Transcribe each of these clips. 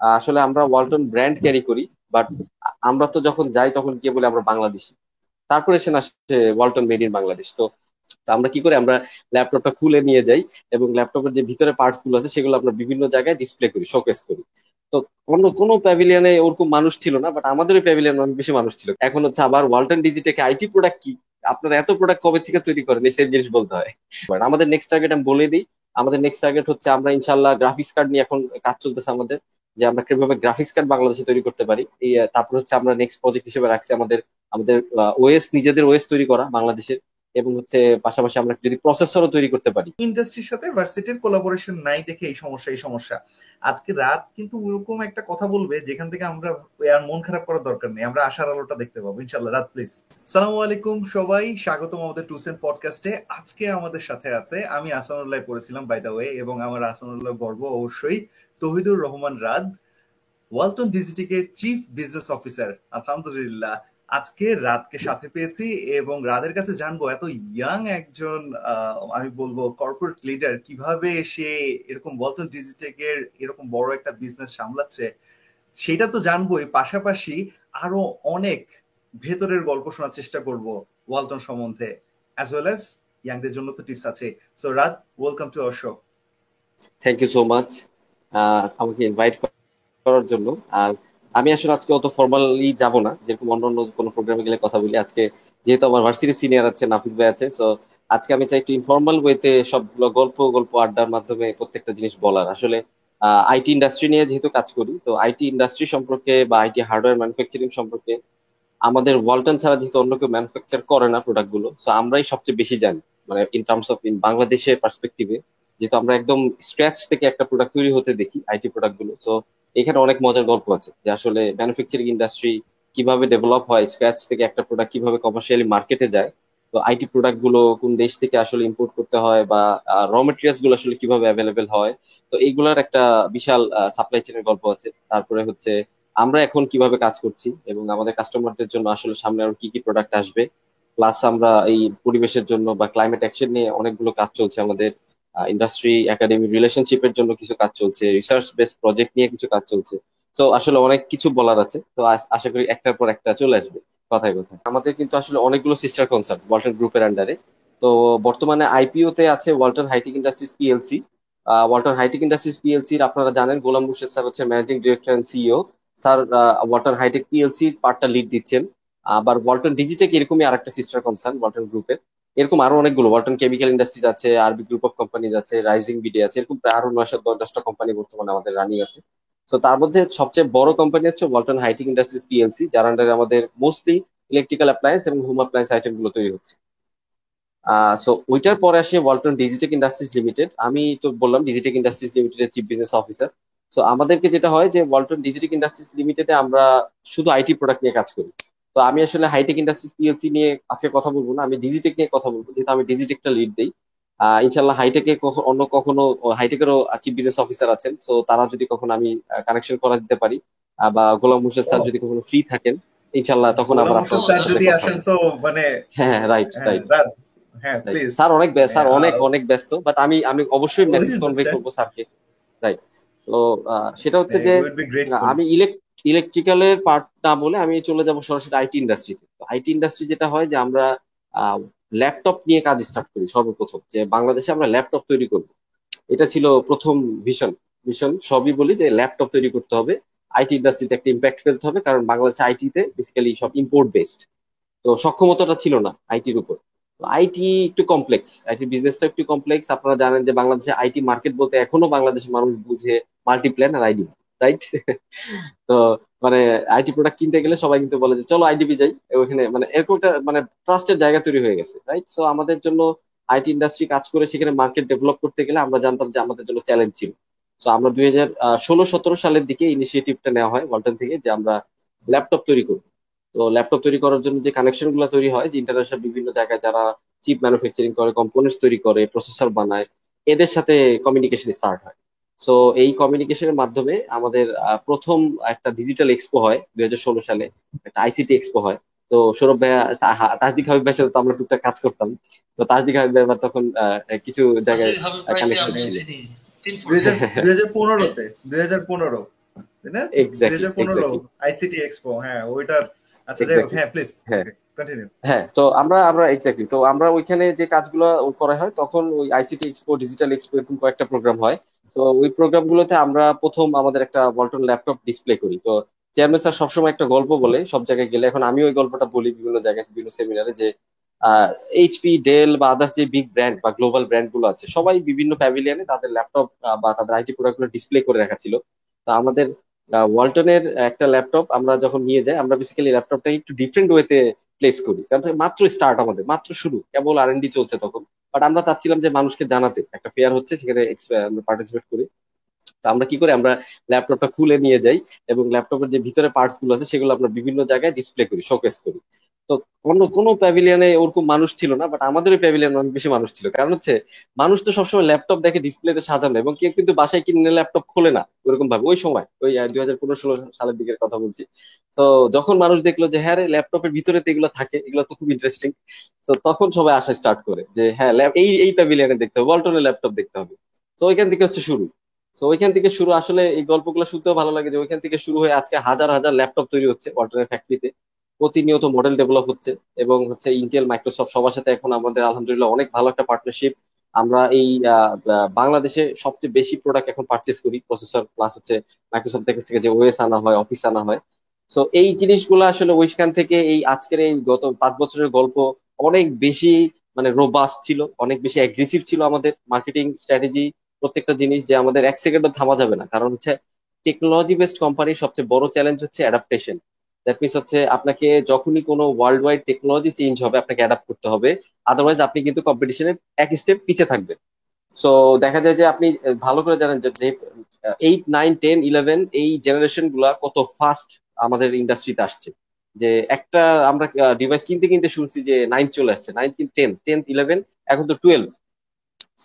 আসলে আমরা Walton brand carry করি বাট আমরা তো যখন যাই তখন কে বলে আমরা বাংলাদেশি। তারপরে সে না ওয়ালটন মেড ইন বাংলাদেশ তো আমরা কি করি? আমরা ল্যাপটপটা খুলে নিয়ে যাই এবং ল্যাপটপের যে ভিতরে পার্টসগুলো আছে সেগুলো আমরা বিভিন্ন জায়গায় ডিসপ্লে করি শোকেস করি। তো অন্য কোনো প্যাভিলিয়নে ওরকম মানুষ ছিল না বাট আমাদের প্যাভিলিয়নে অনেক বেশি মানুষ ছিল। এখন হচ্ছে আবার ওয়ালটন ডিজিটেকে আইটি প্রোডাক্ট কি? আপনারা এত প্রোডাক্ট কবে থেকে তৈরি করেন? এই সেম জিনিস বলতে হয়। বাট আমাদের নেক্সট টার্গেট আমি বলে দিই। আমাদের নেক্সট টার্গেট হচ্ছে আমরা ইনশাল্লাহ গ্রাফিক্স কার্ড নিয়ে এখন কাজ চলতেছে আমাদের। যে আমরা কীভাবে গ্রাফিক্স কার্ড বাংলাদেশে তৈরি করতে পারি। তারপর হচ্ছে আমরা নেক্সট প্রজেক্ট হিসেবে রাখছি আমাদের আমাদের ওএস নিজেদের ওএস তৈরি করা বাংলাদেশের। এবং হচ্ছে পাশাপাশি আমরা যদি প্রসেসরও তৈরি করতে পারি। ইন্ডাস্ট্রির সাথে ভার্সিটির কোলাবোরেশন নাই দেখে এই সমস্যা এই সমস্যা। আজকে রাত কিন্তু ওরকম একটা কথা বলবে, যেখান থেকে আমরা, আর মন খারাপ করার দরকার নেই। আমরা আশার আলোটা দেখতে পাবো ইনশাল্লাহ রাত প্লিজ সালাম আলাইকুম সবাই, স্বাগতম আমাদের টুসেন পডকাস্টে আজকে আমাদের সাথে আছে, আমি আসানুল্লাহ পড়েছিলাম বাই দা ওয়ে এবং আমার আসানুল্লাহ গর্ব অবশ্যই। তহিদুর রহমান রাদ, ওয়ালটন ডিজিটিকের চিফ বিজনেস অফিসার আলহামদুলিল্লাহ, আজকে রাতকে সাথে পেয়েছি এবং রাদের কাছে জানব এত ইয়াং একজন আমি বলব কর্পোরেট লিডার কীভাবে সে এরকম ওয়ালটন ডিজিটেকের এরকম বড় একটা বিজনেস সামলাচ্ছে, সেটা তো জানবোই। পাশাপাশি আরও অনেক ভেতরের গল্প শোনার চেষ্টা করব ওয়ালটন সম্বন্ধে অ্যাজ ওয়েল অ্যাজ ইয়াংদের জন্য তো টিপস আছে। So Raad welcome to our show thank you so much আমাকে ইনভাইট করার জন্য। আর আমি আসলে আজকে অত ফর্মালি যাব না। যেরকম অন্য অন্য কোনো প্রোগ্রামে গেলে কথা বলি। আজকে যেহেতু আমার ভার্সিটি সিনিয়র আছে, নাফিস ভাই আছে সো আজকে আমি চাই একটু ইনফর্মাল ওয়েতে সবগুলো গল্প গল্প আড্ডার মাধ্যমে প্রত্যেকটা জিনিস বলার। আসলে আইটি ইন্ডাস্ট্রি নিয়ে যেহেতু কাজ করি, তো আইটি ইন্ডাস্ট্রি সম্পর্কে বা আইটি হার্ডওয়্যার ম্যানুফ্যাকচারিং সম্পর্কে আমাদের ওয়ালটন ছাড়া যেহেতু অন্য কেউ ম্যানুফ্যাকচার করে না প্রোডাক্টগুলো সো আমরাই সবচেয়ে বেশি জানি। মানে ইন টার্মস অফ ইন বাংলাদেশের পার্সপেক্টিভে যেহেতু আমরা একদম স্ক্র্যাচ থেকে একটা প্রোডাক্ট তৈরি হতে দেখি আইটি প্রোডাক্টগুলো। তো এখানে অনেক মজার গল্প আছে, যে আসলে ম্যানুফ্যাকচারিং ইন্ডাস্ট্রি কীভাবে ডেভেলপ হয় স্ক্র্যাচ থেকে একটা প্রোডাক্ট কীভাবে কমার্শিয়ালি মার্কেটে যায়। তো আইটি প্রোডাক্টগুলো কোন দেশ থেকে আসলে ইম্পোর্ট করতে হয় বা র মেটেরিয়ালসগুলো আসলে কীভাবে অ্যাভেলেবেল হয়। তো, এইগুলার একটা বিশাল সাপ্লাই চেনের গল্প আছে। তারপরে হচ্ছে, আমরা এখন কীভাবে কাজ করছি এবং আমাদের কাস্টমারদের জন্য আসলে সামনে আরও কি কি প্রোডাক্ট আসবে। প্লাস আমরা এই পরিবেশের জন্য বা ক্লাইমেট অ্যাকশন নিয়ে অনেকগুলো কাজ চলছে আমাদের ইন্ডাস্ট্রি একাডেমি রিলেশনশিপের জন্য কিছু কাজ চলছে রিসার্চ বেস প্রজেক্ট নিয়ে কিছু কাজ চলছে। তো আসলে অনেক কিছু বলার আছে। তো আশা করি একটার পর একটা চলে আসবে কথায় কথায়। আমাদের কিন্তু আসলে অনেকগুলো সিস্টার কনসার্ট ওয়ালটন গ্রুপের আন্ডারে তো বর্তমানে আইপিও তে আছে Walton hitech industries PLC Walton hitech industries PLC আপনারা জানেন, গোলাম মুর্শেদ স্যার হচ্ছে managing director and CEO sir Walton hitech PLC পার্টটা লিড দিচ্ছেন। আবার ওয়ালটন ডিজিটেক এরকমই আরেকটা সিস্টার কনসার্ন ওয়ালটন গ্রুপের এরকম আরও অনেকগুলো। ওয়ালটন কেমিক্যাল ইন্ডাস্ট্রিজ আছে আরবি গ্রুপ অফ কোম্পানিজ আছে রাইজিং বিডি আছে, এরকম প্রায় আরও নয়শো দশটা কোম্পানি বর্তমানে আমাদের রানিং আছে। তো তার মধ্যে সবচেয়ে বড় কোম্পানি হচ্ছে ওয়ালটন হাইটিং ইন্ডাস্ট্রিজ পিএলসি যার আন্ডারে আমাদের মোস্টলি ইলেকট্রিক্যাল অ্যাপ্লায়েন্স এবং হোম অ্যাপ্লায়েন্স আইটেমগুলো তৈরি হচ্ছে। সো ওইটার পরে আসে ওয়ালটন ডিজিটেক ইন্ডাস্ট্রিজ লিমিটেড আমি তো বললাম ডিজিটেক ইন্ডাস্ট্রিজ লিমিটেডের চিফ বিজনেস অফিসার সো আমাদেরকে যেটা হয় যে ওয়ালটন ডিজিটেক ইন্ডাস্ট্রিজ লিমিটেডে আমরা শুধু আইটি প্রোডাক্ট নিয়ে কাজ করি। তো আমি আসলে হাইটেক ইন্ডাস্ট্রিজ পিএলসি নিয়ে আজকে কথা বলব না আমি ডিজিটেক নিয়ে কথা বলব যেহেতু আমি ডিজিটেকটা লিড দিই। ইনশাল্লাহ হাইটেকে অন্য কখনো হাইটেকেরও চিফ বিজনেস অফিসার আছেন তো তারা যদি কখনো আমি কানেকশন করা দিতে পারি বা গোলাম মুর্শেদ স্যার যদি কখনো ফ্রি থাকেন ইনশাল্লাহ তখন আবার আপনার যদি আসেন তো মানে হ্যাঁ রাইট রাইট হ্যাঁ স্যার অনেক স্যার অনেক অনেক ব্যস্ত বাট আমি আমি অবশ্যই মেসেজ কনভে করব স্যারকে। রাইট তো সেটা হচ্ছে যে আমি ইলেক্ট ইলেকট্রিক্যালের পার্ট না বলে আমি চলে যাব সরাসরি আইটি ইন্ডাস্ট্রিতে আইটি ইন্ডাস্ট্রি যেটা হয় যে আমরা ল্যাপটপ নিয়ে কাজ স্টার্ট করি সর্বপ্রথম, যে বাংলাদেশে আমরা ল্যাপটপ তৈরি করব। এটা ছিল প্রথম ভিশন ভিশন সবই বলি যে ল্যাপটপ তৈরি করতে হবে। আইটি ইন্ডাস্ট্রিতে একটা ইম্প্যাক্ট ফেলতে হবে, কারণ বাংলাদেশে আইটিতে বেসিক্যালি সব ইম্পোর্ট বেসড তো সক্ষমতাটা ছিল না আইটির উপর। আইটি একটু কমপ্লেক্স আইটি বিজনেসটা একটু কমপ্লেক্স আপনারা জানেন যে বাংলাদেশে আইটি মার্কেট বলতে এখনও বাংলাদেশের মানুষ বুঝে মাল্টিপ্ল্যান আর আইডি রাইট তো মানে আইটি প্রোডাক্ট কিনতে গেলে সবাই কিন্তু বলে যে, চলো আইডিপি যাই। ওখানে মানে এরকম একটা মানে ট্রাস্টের জায়গা তৈরি হয়ে গেছে রাইট সো আমাদের জন্য আইটি ইন্ডাস্ট্রি কাজ করে সেখানে মার্কেট ডেভেলপ করতে গেলে আমরা জানতাম যে আমাদের জন্য চ্যালেঞ্জ ছিল। তো আমরা দুই হাজার ষোলো, সতেরো সালের দিকে ইনিশিয়েটিভটা নেওয়া হয় ওয়ালটন থেকে যে আমরা ল্যাপটপ তৈরি করব। তো ল্যাপটপ তৈরি করার জন্য যে কানেকশনগুলো তৈরি হয়, যে ইন্টারন্যাশনাল বিভিন্ন জায়গায় যারা চিপ ম্যানুফ্যাকচারিং করে কম্পোনেন্টস তৈরি করে প্রসেসর বানায়, এদের সাথে কমিউনিকেশন স্টার্ট হয়। সো এই কমিউনিকেশনের মাধ্যমে আমাদের প্রথম একটা ডিজিটাল এক্সপো হয় দুই হাজার ষোলো সালে। একটা আইসিটি এক্সপো হয়। তো সৌরভ ভাইয়া তাজদিক হাবিব ভাইয়ের সাথে তো আমরা টুকটাক কাজ করতাম। তো তাজদিক হাবিব ভাই তখন কিছু জায়গায় কানেক্ট দুই হাজার পনেরোতে দুই হাজার তাই না? পনেরো আইসিটি এক্সপো হ্যাঁ ওইটার আচ্ছা হ্যাঁ প্লিজ হ্যাঁ। হ্যাঁ তো আমরা আমরা এক্স্যাক্টলি তো আমরা ওইখানে যে কাজগুলো করা হয় তখন ওই আইসিটি এক্সপো ডিজিটাল এক্সপো এরকম কয়েকটা প্রোগ্রাম হয়। তো ওই প্রোগ্রামগুলোতে আমরা প্রথম আমাদের একটা বল্টন ল্যাপটপ ডিসপ্লে করি। তো চেয়ারম্যান স্যার সবসময় একটা গল্প বলে সব জায়গায় গেলে। এখন আমি ওই গল্পটা বলি বিভিন্ন জায়গায় বিভিন্ন সেমিনারে যে এইচপি ডেল বা আদার্স যে বিগ ব্র্যান্ড বা গ্লোবাল ব্র্যান্ডগুলো আছে সবাই বিভিন্ন প্যাভিলিয়নে তাদের ল্যাপটপ বা তাদের আইটি প্রোডাক্টগুলো ডিসপ্লে করে রাখা ছিল। তো আমাদের ওয়ালটনের একটা ল্যাপটপ আমরা যখন নিয়ে যাই, আমরা বেসিক্যালি ল্যাপটপটা একটু ডিফারেন্ট ওয়েতে প্লেস করি। কারণ মাত্র স্টার্ট আমাদের, মাত্র শুরু। কেবল আর ডি চলছে তখন। বাট আমরা চাচ্ছিলাম যে মানুষকে জানাতে। একটা ফেয়ার হচ্ছে, সেখানে আমরা পার্টিসিপেট করি। তো আমরা কি করি, আমরা ল্যাপটপটা খুলে নিয়ে যাই এবং ল্যাপটপের যে ভিতরে পার্টসগুলো আছে, সেগুলো আমরা বিভিন্ন জায়গায় ডিসপ্লে করি শোকেস করি। তো অন্য কোনো প্যাভিলিয়নে ওরকম মানুষ ছিল না বাট আমাদের প্যাভিলিয়ন অনেক বেশি মানুষ ছিল। কারণ হচ্ছে, মানুষ তো সবসময় ল্যাপটপ দেখে ডিসপ্লেতে সাজানো এবং কেউ কিন্তু বাসায় কিনে ল্যাপটপ খোলে না ওরকম ভাবে ওই সময়, ওই দুই হাজার পনেরো ষোলো সালের দিকের কথা বলছি। তো যখন মানুষ দেখল যে হ্যাঁ ল্যাপটপের ভিতরে তো এগুলো থাকে, এগুলো তো খুব ইন্টারেস্টিং তো তখন সবাই আসা স্টার্ট করে যে হ্যাঁ এই এই প্যাভিলিয়নে দেখতে হবে ওয়ালটনের ল্যাপটপ দেখতে হবে। তো ওইখান থেকে হচ্ছে শুরু। তো ওইখান থেকে শুরু, আসলে এই গল্পগুলো শুনতেও ভালো লাগে যে, ওইখান থেকে শুরু হয়ে আজকে হাজার হাজার ল্যাপটপ তৈরি হচ্ছে ওয়ালটনের ফ্যাক্টরিতে প্রতিনিয়ত মডেল ডেভেলপ হচ্ছে এবং হচ্ছে ইন্টেল মাইক্রোসফট সবার সাথে এখন আমাদের আলহামদুলিল্লাহ অনেক ভালো একটা পার্টনারশিপ আমরা এই বাংলাদেশে সবচেয়ে বেশি প্রোডাক্ট এখন পারচেস করি প্রসেসর প্লাস হচ্ছে মাইক্রোসফট থেকে যে ওএস আনা হয় অফিস আনা হয়। সো এই জিনিসগুলো আসলে ওইখান থেকে এই আজকের এই গত পাঁচ বছরের গল্প অনেক বেশি মানে রোবাস ছিল, অনেক বেশি অ্যাগ্রেসিভ ছিল আমাদের মার্কেটিং স্ট্র্যাটেজি প্রত্যেকটা জিনিস যে আমাদের এক সেকেন্ডও থামা যাবে না। কারণ হচ্ছে টেকনোলজি বেসড কোম্পানির সবচেয়ে বড় চ্যালেঞ্জ হচ্ছে অ্যাডাপ্টেশন দ্যাট মিনস হচ্ছে আপনাকে যখনই কোনো ওয়ার্ল্ড ওয়াইড টেকনোলজি চেঞ্জ হবে, আপনাকে অ্যাডাপ্ট করতে হবে। আদারওয়াইজ আপনি কিন্তু কম্পিটিশনের এক স্টেপ পিছিয়ে থাকবেন। সো দেখা যায় যে আপনি ভালো করে জানেন যে এইট নাইন টেন ইলেভেন এই জেনারেশনগুলা কত ফাস্ট আমাদের ইন্ডাস্ট্রিতে আসছে। যে একটা আমরা ডিভাইস কিনতে কিনতে শুনছি যে নাইন চলে আসছে নাইন টেন টেন্থ ইলেভেন এখন তো টুয়েলভ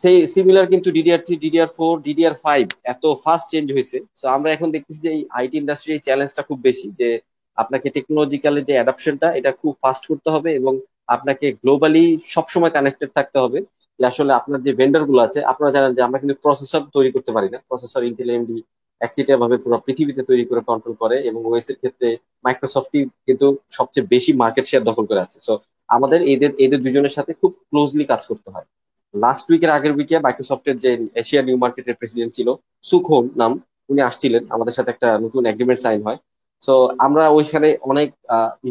সেই সিমিলার কিন্তু DDR three DDR four DDR five এত ফাস্ট চেঞ্জ হয়েছে। তো আমরা এখন দেখতেছি যে এই আইটি ইন্ডাস্ট্রির চ্যালেঞ্জটা খুব বেশি যে আপনাকে টেকনোলজিক্যালি যে অ্যাডাপশনটা এটা খুব ফাস্ট করতে হবে এবং আপনাকে গ্লোবালি সবসময় কানেক্টেড থাকতে হবে। আসলে আপনার যে ভেন্ডারগুলো আছে, আপনারা জানেন যে আমরা কিন্তু প্রসেসর তৈরি করতে পারি না। প্রসেসর ইন্টেল এমডি একচেটিয়া ভাবে পুরো পৃথিবীতে তৈরি করে কন্ট্রোল করে এবং ওএস এর ক্ষেত্রে মাইক্রোসফটই কিন্তু সবচেয়ে বেশি মার্কেট শেয়ার দখল করে আছে। সো আমাদের এদের এদের দুজনের সাথে খুব ক্লোজলি কাজ করতে হয়। লাস্ট উইকের আগের উইকে মাইক্রোসফটের যে এশিয়া নিউ মার্কেটের প্রেসিডেন্ট ছিল সুখোন নাম, উনি আসছিলেন। আমাদের সাথে একটা নতুন এগ্রিমেন্ট সাইন হয়। সো আমরা ওইখানে অনেক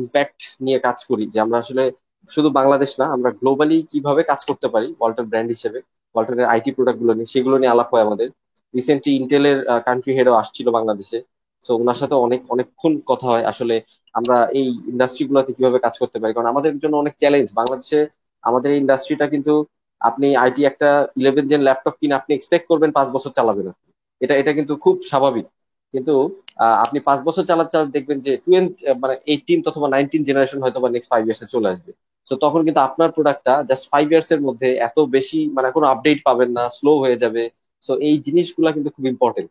ইম্প্যাক্ট নিয়ে কাজ করি যে আমরা আসলে শুধু বাংলাদেশ না, আমরা গ্লোবালি কীভাবে কাজ করতে পারি ওয়াল্টন ব্র্যান্ড হিসেবে ওয়াল্টনের আইটি প্রোডাক্টগুলো নিয়ে, সেগুলো নিয়ে আলাপ হয় আমাদের। রিসেন্টলি ইন্টেলের কান্ট্রি হেডও আসছিল বাংলাদেশে। সো ওনার সাথে অনেক, অনেকক্ষণ কথা হয় আসলে আমরা এই ইন্ডাস্ট্রি গুলোতে কীভাবে কাজ করতে পারি। কারণ আমাদের জন্য অনেক চ্যালেঞ্জ বাংলাদেশে আমাদের এই ইন্ডাস্ট্রিটা কিন্তু আপনি আইটি একটা ইলেভেন জেন ল্যাপটপ কিনে আপনি এক্সপেক্ট করবেন পাঁচ বছর চালাবেন। এটা এটা কিন্তু খুব স্বাভাবিক। কিন্তু আপনি পাঁচ বছর চালাতে চালাতে দেখবেন যে টুয়েন্ট মানে এইটিন অথবা নাইনটিন জেনারেশন হয়তো বা নেক্সট ফাইভ ইয়ার্সে চলে আসবে। তো তখন কিন্তু আপনার প্রোডাক্টটা জাস্ট ফাইভ ইয়ার্স এর মধ্যে এত বেশি মানে কোনো আপডেট পাবেন না স্লো হয়ে যাবে। সো এই জিনিসগুলা কিন্তু খুব ইম্পর্টেন্ট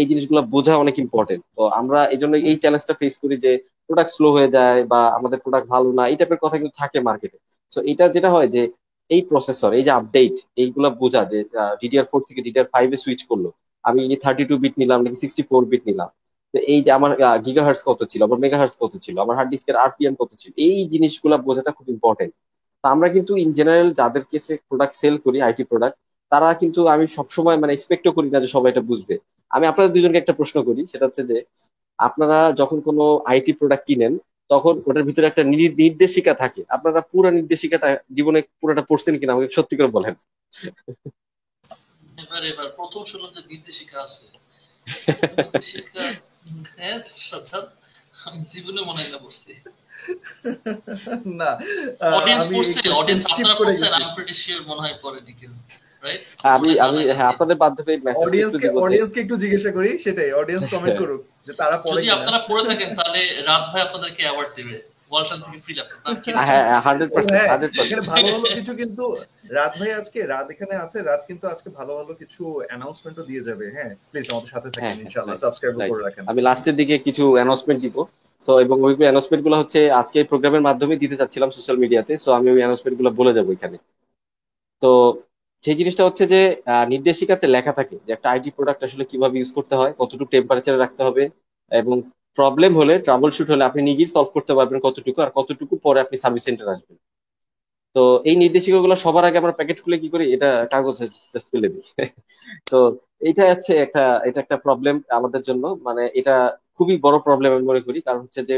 এই জিনিসগুলো বোঝা অনেক ইম্পর্টেন্ট তো আমরা এই জন্য এই চ্যালেঞ্জটা ফেস করি যে প্রোডাক্ট স্লো হয়ে যায় বা আমাদের প্রোডাক্ট ভালো না, এই টাইপের কথা কিন্তু থাকে মার্কেটে সো এটা যেটা হয় যে এই প্রসেসর এই যে আপডেট এইগুলা বোঝা যে ডিডিআর ফোর থেকে ডিডিআর ফাইভে সুইচ করল। আমি থার্টি টু বিট নিলাম নাকি সিক্সটি ফোর বিট নিলাম এই যে আমার গিগা হার্স কত ছিল? আমার মেগা হার্স কত ছিল? আমার হার্ড ডিস্কের আরপিএম কত ছিল? এই জিনিসগুলো বোঝাটা খুব ইম্পর্টেন্ট তা আমরা কিন্তু ইন জেনারেল যাদের কেসে প্রোডাক্ট সেল করি আইটি প্রোডাক্ট তারা কিন্তু আমি সবসময় মানে এক্সপেক্টও করি না যে সবাই এটা বুঝবে। আমি আপনাদের দুজনকে একটা প্রশ্ন করি, সেটা হচ্ছে যে, আপনারা যখন কোনো আইটি প্রোডাক্ট কিনেন, তখন ওটার ভিতরে একটা নির্দেশিকা থাকে। আপনারা পুরো নির্দেশিকাটা, জীবনে পুরোটা পড়ছেন কিনা আমাকে সত্যি করে বলেন। এবার এবার প্রথম শুরুতে নির্দেশিকা আছে। নির্দেশিকা হ্যাঁ আচ্ছা আমি জীবনে মনে না পড়ছি। না অডিয়েন্স পড়ছে অডিয়েন্স আপনারা পড়ছেন আমি প্রিটি শিওর মনে হয় পড়েনি কেউ আমি আমি হ্যাঁ আপনাদের মাধ্যমে অডিয়েন্সকে অডিয়েন্সকে একটু জিজ্ঞাসা করি সেটাই অডিয়েন্স কমেন্ট করুক যে তারা পড়ে যদি আপনারা পড়ে থাকেন তাহলে রাত ভাই আপনাদেরকে অ্যাওয়ার্ড দিবে। ওয়ালটন থেকে ফ্রি ল্যাপটপ হ্যাঁ 100% 100% ভালো ভালো কিছু কিন্তু রাত ভাই আজকে রাত এখানে আছে রাত কিন্তু আজকে ভালো ভালো কিছু অ্যানাউন্সমেন্টও দিয়ে যাবে। হ্যাঁ প্লিজ আমাদের সাথে থাকেন ইনশাআল্লাহ সাবস্ক্রাইব করে রাখেন। আমি লাস্টের দিকে কিছু অ্যানাউন্সমেন্ট দিব। সো এবং ওই অ্যানাউন্সমেন্টগুলো হচ্ছে আজকে এই প্রোগ্রামের মাধ্যমে দিতে চাচ্ছিলাম সোশ্যাল মিডিয়াতে সো আমি ওই অ্যানাউন্সমেন্টগুলো বলে যাব এখানে। তো সেই জিনিসটা হচ্ছে যে নির্দেশিকাতে লেখা থাকে যে একটা আইটি প্রোডাক্ট আসলে কীভাবে ইউজ করতে হয় কতটুকু টেম্পারেচারে রাখতে হবে এবং প্রবলেম হলে ট্রাবল শুট হলে আপনি নিজেই সলভ করতে পারবেন কতটুকু আর কতটুকু পরে আপনি সার্ভিস সেন্টার আসবেন। তো এই নির্দেশিকাগুলো সবার আগে আমরা প্যাকেট খুলে কি করি? এটা কাগজ ফেলে দিই। তো এটা হচ্ছে একটা, এটা একটা প্রবলেম আমাদের জন্য। মানে এটা খুবই বড় প্রবলেম আমি মনে করি। কারণ হচ্ছে যে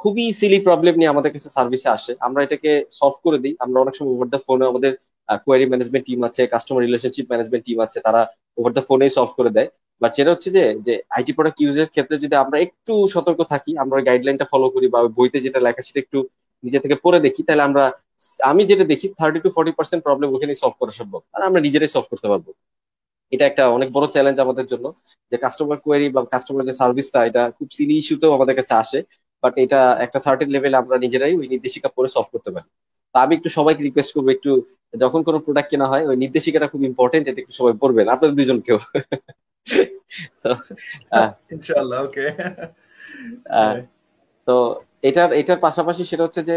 খুবই সিলি প্রবলেম নিয়ে আমাদের কাছে সার্ভিসে আসে। আমরা এটাকে সলভ করে দিই। আমরা অনেক সময় ওভার দ্য ফোনে আমাদের কোয়ারি ম্যানেজমেন্ট টিম আছে কাস্টমার রিলেশনশিপ ম্যানেজমেন্ট টিম আছে, তারা ওভার দ্য ফোনেই সলভ করে দেয়। বাট সেটা হচ্ছে যে যে আইটি প্রোডাক্ট ইউজের ক্ষেত্রে যদি আমরা একটু সতর্ক থাকি, আমরা গাইডলাইনটা ফলো করি বা বইতে যেটা লেখা সেটা একটু নিজে থেকে পড়ে দেখি, তাহলে আমরা, আমি যেটা দেখি thirty two forty percent problem ওখানেই সলভ করা সম্ভব। আর আমরা নিজেরাই সলভ করতে পারব। এটা একটা অনেক বড় চ্যালেঞ্জ আমাদের জন্য, যে কাস্টমার কোয়ারি বা কাস্টমার যে সার্ভিসটা এটা খুব সিলি ইস্যুতেও আমাদের কাছে আসে। বাট এটা একটা সার্টেন লেভেলে আমরা নিজেরাই ওই নির্দেশিকা পরে সলভ করতে পারি। তো আমি একটু সবাইকে রিকোয়েস্ট করব একটু যখন কোনো প্রোডাক্ট কেনা হয় ওই নির্দেশিকাটা খুব ইম্পর্টেন্ট এটা একটু সবাই পড়বেন আপনাদের দুজন কেউ ইনশাআল্লাহ ওকে তো এটার এটার পাশাপাশি সেটা হচ্ছে যে